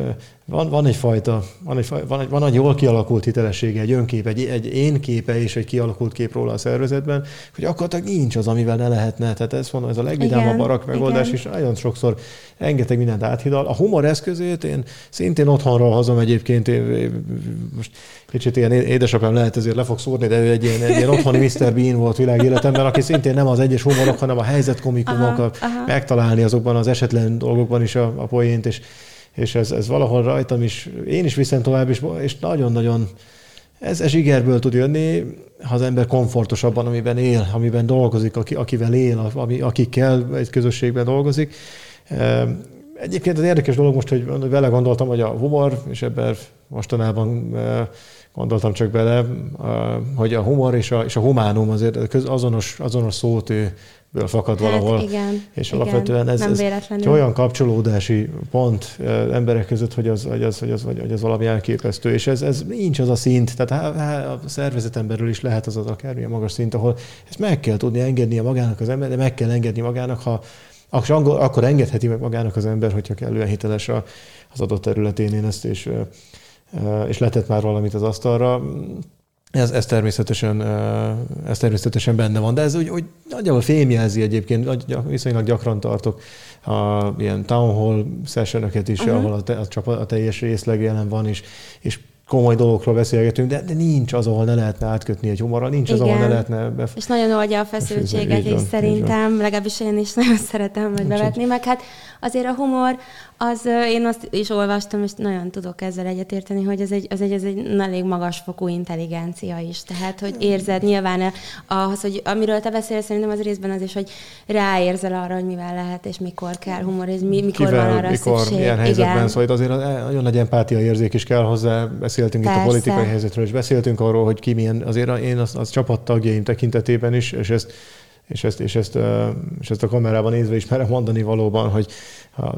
van, van egyfajta, van egy, van, egy, van egy jól kialakult hitelessége, egy önkép, egy, egy én képe és egy kialakult kép róla a szervezetben, hogy akkor nincs az, amivel ne lehetne. Tehát ez mondom, ez a legvidámabb barak megoldás, és nagyon sokszor rengeteg mindent áthidal. A humor eszközét én szintén otthonról hozom egyébként, én, én, most kicsit ilyen édesapám lehet ezért le fog szúrni, de ő egy ilyen, egy ilyen otthoni Mr. Bean volt világéletemben, aki szintén nem az egyes humorok, hanem a helyzetkomikumokat megtalálni azokban az esetlen dolgokban is a, a poént, és és ez, ez valahol rajtam is, én is viszem tovább, és, és nagyon-nagyon ez, ez zsigerből tud jönni, ha az ember komfortosabban, amiben él, amiben dolgozik, aki, akivel él, ami, akikkel egy közösségben dolgozik. Egyébként az érdekes dolog most, hogy vele gondoltam, hogy a humor, és ebben mostanában gondoltam csak bele, hogy a humor és a, és a humánum azért azonos, azonos szót ő ből fakad hát valahol. Igen, és igen, alapvetően ez, ez egy olyan kapcsolódási pont emberek között, hogy az, hogy az, hogy az, hogy az valami elképesztő. És ez, ez nincs az a szint, tehát a szervezeten belül is lehet az az akármilyen magas szint, ahol ezt meg kell tudni engednie magának az ember, de meg kell engedni magának, ha akkor engedheti meg magának az ember, hogyha kellően hiteles az adott területén én ezt, és, és letett már valamit az asztalra. Ez, ez, természetesen, ez természetesen benne van, de ez úgy, úgy nagyjából fémjelzi egyébként, viszonylag gyakran tartok a, ilyen town hall sessionöket is, uh-huh. ahol a, te, a, csapat, a teljes részleg jelen van, és, és komoly dolgokról beszélgetünk, de, de nincs az, ahol ne lehetne átkötni egy humorral, nincs Igen. az, ahol ne lehetne... Bef... És nagyon oldja a feszültséget, és szerintem, legalábbis én is nagyon szeretem, hogy bevetni, meg hát azért a humor, az én azt is olvastam, és nagyon tudok ezzel egyetérteni, hogy ez egy, az egy, ez egy elég magas fokú intelligencia is. Tehát, hogy érzed nyilván az, hogy amiről te beszélsz, szerintem az részben az is, hogy ráérzel arra, hogy mivel lehet, és mikor kell humor, és mi, mikor Kivel, van arra mikor, szükség. milyen helyzetben, Igen. szóval azért nagyon nagy empátia érzék is kell hozzá. Beszéltünk Persze. itt a politikai helyzetről, és beszéltünk arról, hogy ki milyen, azért én az, az csapattagjaim tekintetében is, és ezt és ezt, és, ezt, és ezt a kamerában nézve is merem mondani valóban, hogy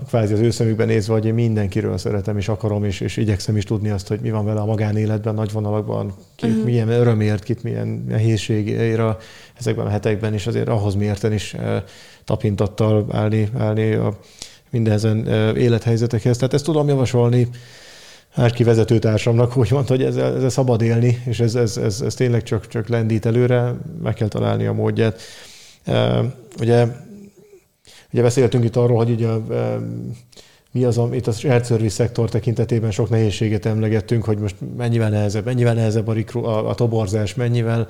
kvázi az ő szemükben nézve, hogy én mindenkiről szeretem és akarom, és, és igyekszem is tudni azt, hogy mi van vele a magánéletben, nagy vonalakban, kit uh-huh. milyen örömért, kit milyen nehézségére ezekben a hetekben, és azért ahhoz mérten is tapintattal állni, állni a mindezen élethelyzetekhez. Tehát ezt tudom javasolni Árki vezetőtársamnak, úgy mondta, hogy ezzel, ezzel szabad élni, és ez, ez, ez, ez tényleg csak, csak lendít előre, meg kell találni a módját. Ugye, ugye beszéltünk itt arról, hogy ugye mi az, amit a shared service szektor tekintetében sok nehézséget emlegettünk, hogy most mennyivel nehezebb, mennyivel nehezebb a, rikru, a, a toborzás, mennyivel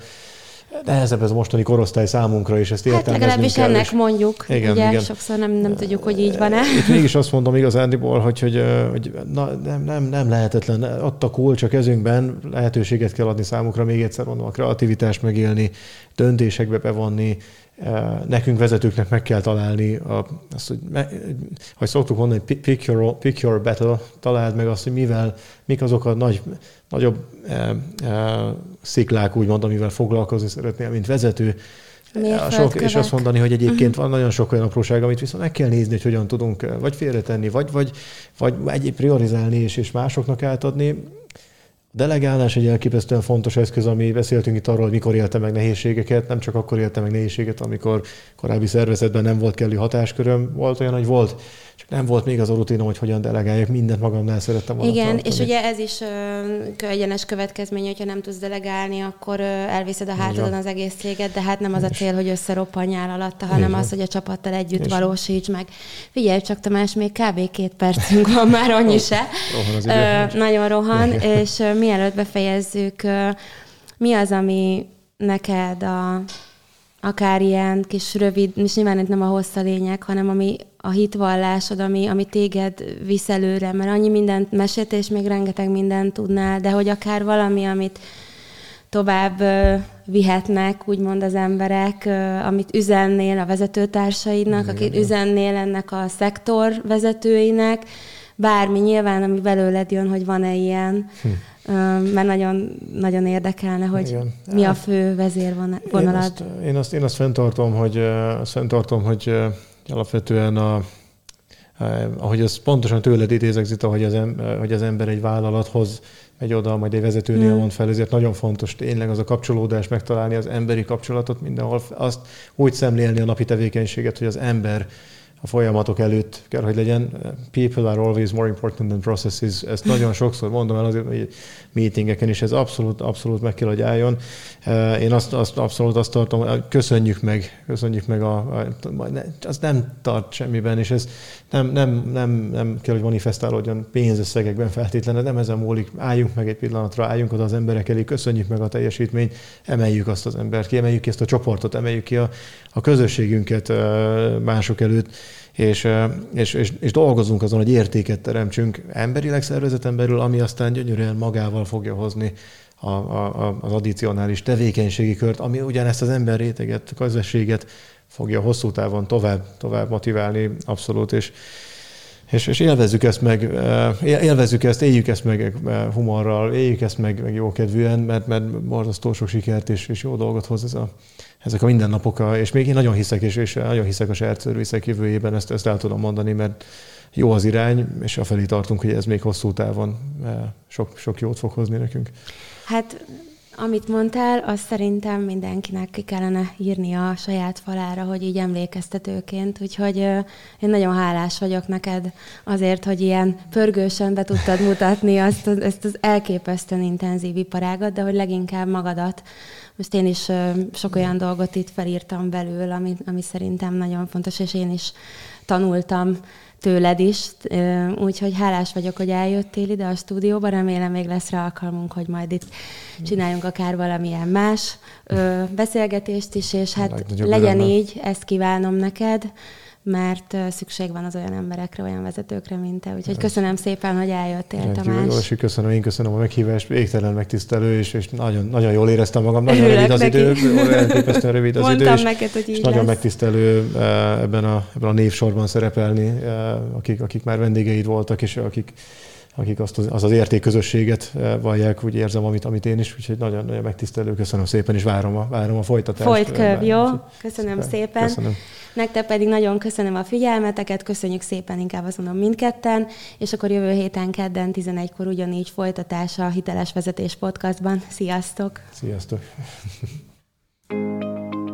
nehezebb ez a mostani korosztály számunkra, és ezt értelmeznünk Hát legalábbis kell, ennek és... mondjuk. Igen, ugye, igen. sokszor nem, nem tudjuk, hogy így van-e. Itt mégis azt mondom igazándiból, hogy, hogy, hogy na, nem, nem, nem lehetetlen. Ott a kulcs a kezünkben, lehetőséget kell adni számukra, még egyszer mondom, a kreativitást megélni, döntésekbe bevonni, nekünk vezetőknek meg kell találni a, azt, hogy, me, hogy szoktuk mondani, pick your, pick your battle, találd meg azt, hogy mivel, mik azok a nagy, nagyobb e, e, sziklák, úgymond, amivel foglalkozni szeretnél, mint vezető, sok, és azt mondani, hogy egyébként uh-huh. van nagyon sok olyan apróság, amit viszont meg kell nézni, hogy hogyan tudunk vagy félretenni, vagy, vagy, vagy egy priorizálni és, és másoknak átadni. Delegálás egy elképesztően fontos eszköz, ami beszéltünk itt arról, hogy mikor élte meg nehézségeket, nem csak akkor élte meg nehézséget, amikor korábbi szervezetben nem volt kellő hatásköröm, volt olyan, hogy volt nem volt még az a rutinom, hogy hogyan delegáljak, mindent magamnál szerettem volna Igen, tartani. és ugye ez is ö, egyenes következmény, hogyha nem tudsz delegálni, akkor ö, elviszed a hátadon az egész céget, de hát nem az a cél, hogy összeroppanjál alatta, hanem az, hogy a csapattal együtt és valósíts meg. Figyelj csak, Tamás, még kb. két percünk van, már annyi se. rohan az ö, nagyon rohan, és ö, mielőtt befejezzük, ö, mi az, ami neked a akár ilyen kis rövid, és nyilván itt nem a hossza lényeg, hanem ami a hitvallásod, ami, ami téged visz előre, mert annyi mindent mesélt, és még rengeteg mindent tudnál, de hogy akár valami, amit tovább vihetnek, úgymond az emberek, amit üzennél a vezetőtársaidnak, akit üzennél ennek a szektor vezetőinek, bármi nyilván, ami belőled jön, hogy van-e ilyen. Hm mert nagyon, nagyon érdekelne, hogy Igen. mi a fő vezérvonalad. Én azt, én azt, én azt fenntartom, hogy, azt fenntartom, hogy alapvetően a, ahogy ez pontosan tőled idézek, Zita, hogy az, em, hogy az ember egy vállalathoz megy oda, majd egy vezetőnél mm. mond fel, ezért nagyon fontos tényleg az a kapcsolódás, megtalálni az emberi kapcsolatot mindenhol, azt úgy szemlélni a napi tevékenységet, hogy az ember a folyamatok előtt kell, hogy legyen. People are always more important than processes. Ezt nagyon sokszor mondom el azért, hogy meetingeken is ez abszolút, abszolút meg kell, hogy álljon. Én azt, azt abszolút azt tartom, hogy köszönjük meg, köszönjük meg, a, a, az nem tart semmiben, és ez nem, nem, nem, nem kell, hogy manifestálódjon pénzösszegekben feltétlenül, nem ezen múlik. Álljunk meg egy pillanatra, álljunk oda az emberek elé, köszönjük meg a teljesítményt, emeljük azt az embert ki, emeljük ki ezt a csoportot, emeljük ki a, a közösségünket mások előtt, és, és, és, és dolgozunk azon, hogy értéket teremtsünk emberileg szervezeten belül, ami aztán gyönyörűen magával fogja hozni a, a, az addicionális tevékenységi kört, ami ugyanezt az ember réteget, közösséget fogja hosszú távon tovább, tovább motiválni, abszolút, és, és, és élvezzük ezt meg, élvezzük ezt, éljük ezt meg humorral, éljük ezt meg, meg jókedvűen, mert, mert borzasztó sok sikert és, és jó dolgot hoz ez a, ezek a mindennapok, és még én nagyon hiszek, és, és nagyon hiszek a saját szervizek jövőjében, ezt, ezt el tudom mondani, mert jó az irány, és afelé tartunk, hogy ez még hosszú távon sok, sok jót fog hozni nekünk. Hát amit mondtál, azt szerintem mindenkinek ki kellene írni a saját falára, hogy így emlékeztetőként. Úgyhogy én nagyon hálás vagyok neked azért, hogy ilyen pörgősen be tudtad mutatni azt, ezt az elképesztően intenzív iparágat, de hogy leginkább magadat. Most én is sok olyan dolgot itt felírtam belül, ami, ami szerintem nagyon fontos, és én is tanultam tőled is, úgyhogy hálás vagyok, hogy eljöttél ide a stúdióba, remélem még lesz rá alkalmunk, hogy majd itt csináljunk akár valamilyen más beszélgetést is, és hát legyen így, ezt kívánom neked mert szükség van az olyan emberekre, olyan vezetőkre, mint te. Úgyhogy köszönöm szépen, hogy eljöttél, Rendkívül Tamás. Jól, köszönöm, én köszönöm a meghívást, végtelen megtisztelő, és, és nagyon, nagyon jól éreztem magam. Nagyon Örülök rövid az neki. idő, elképesztően rövid az Mondtam idő, és, neked, hogy így és nagyon megtisztelő ebben a, ebben a névsorban szerepelni, akik, akik már vendégeid voltak, és akik akik azt az, az, az értékközösséget vallják, úgy érzem, amit, amit én is, úgyhogy nagyon-nagyon megtisztelő, köszönöm szépen, és várom a, várom a folytatást. Folytköv, jó? Köszönöm szépen. Köszönöm. Nektek pedig nagyon köszönöm a figyelmeteket, köszönjük szépen, inkább azt mondom mindketten, és akkor jövő héten kedden 11-kor ugyanígy folytatása a Hiteles Vezetés Podcastban. Sziasztok! Sziasztok!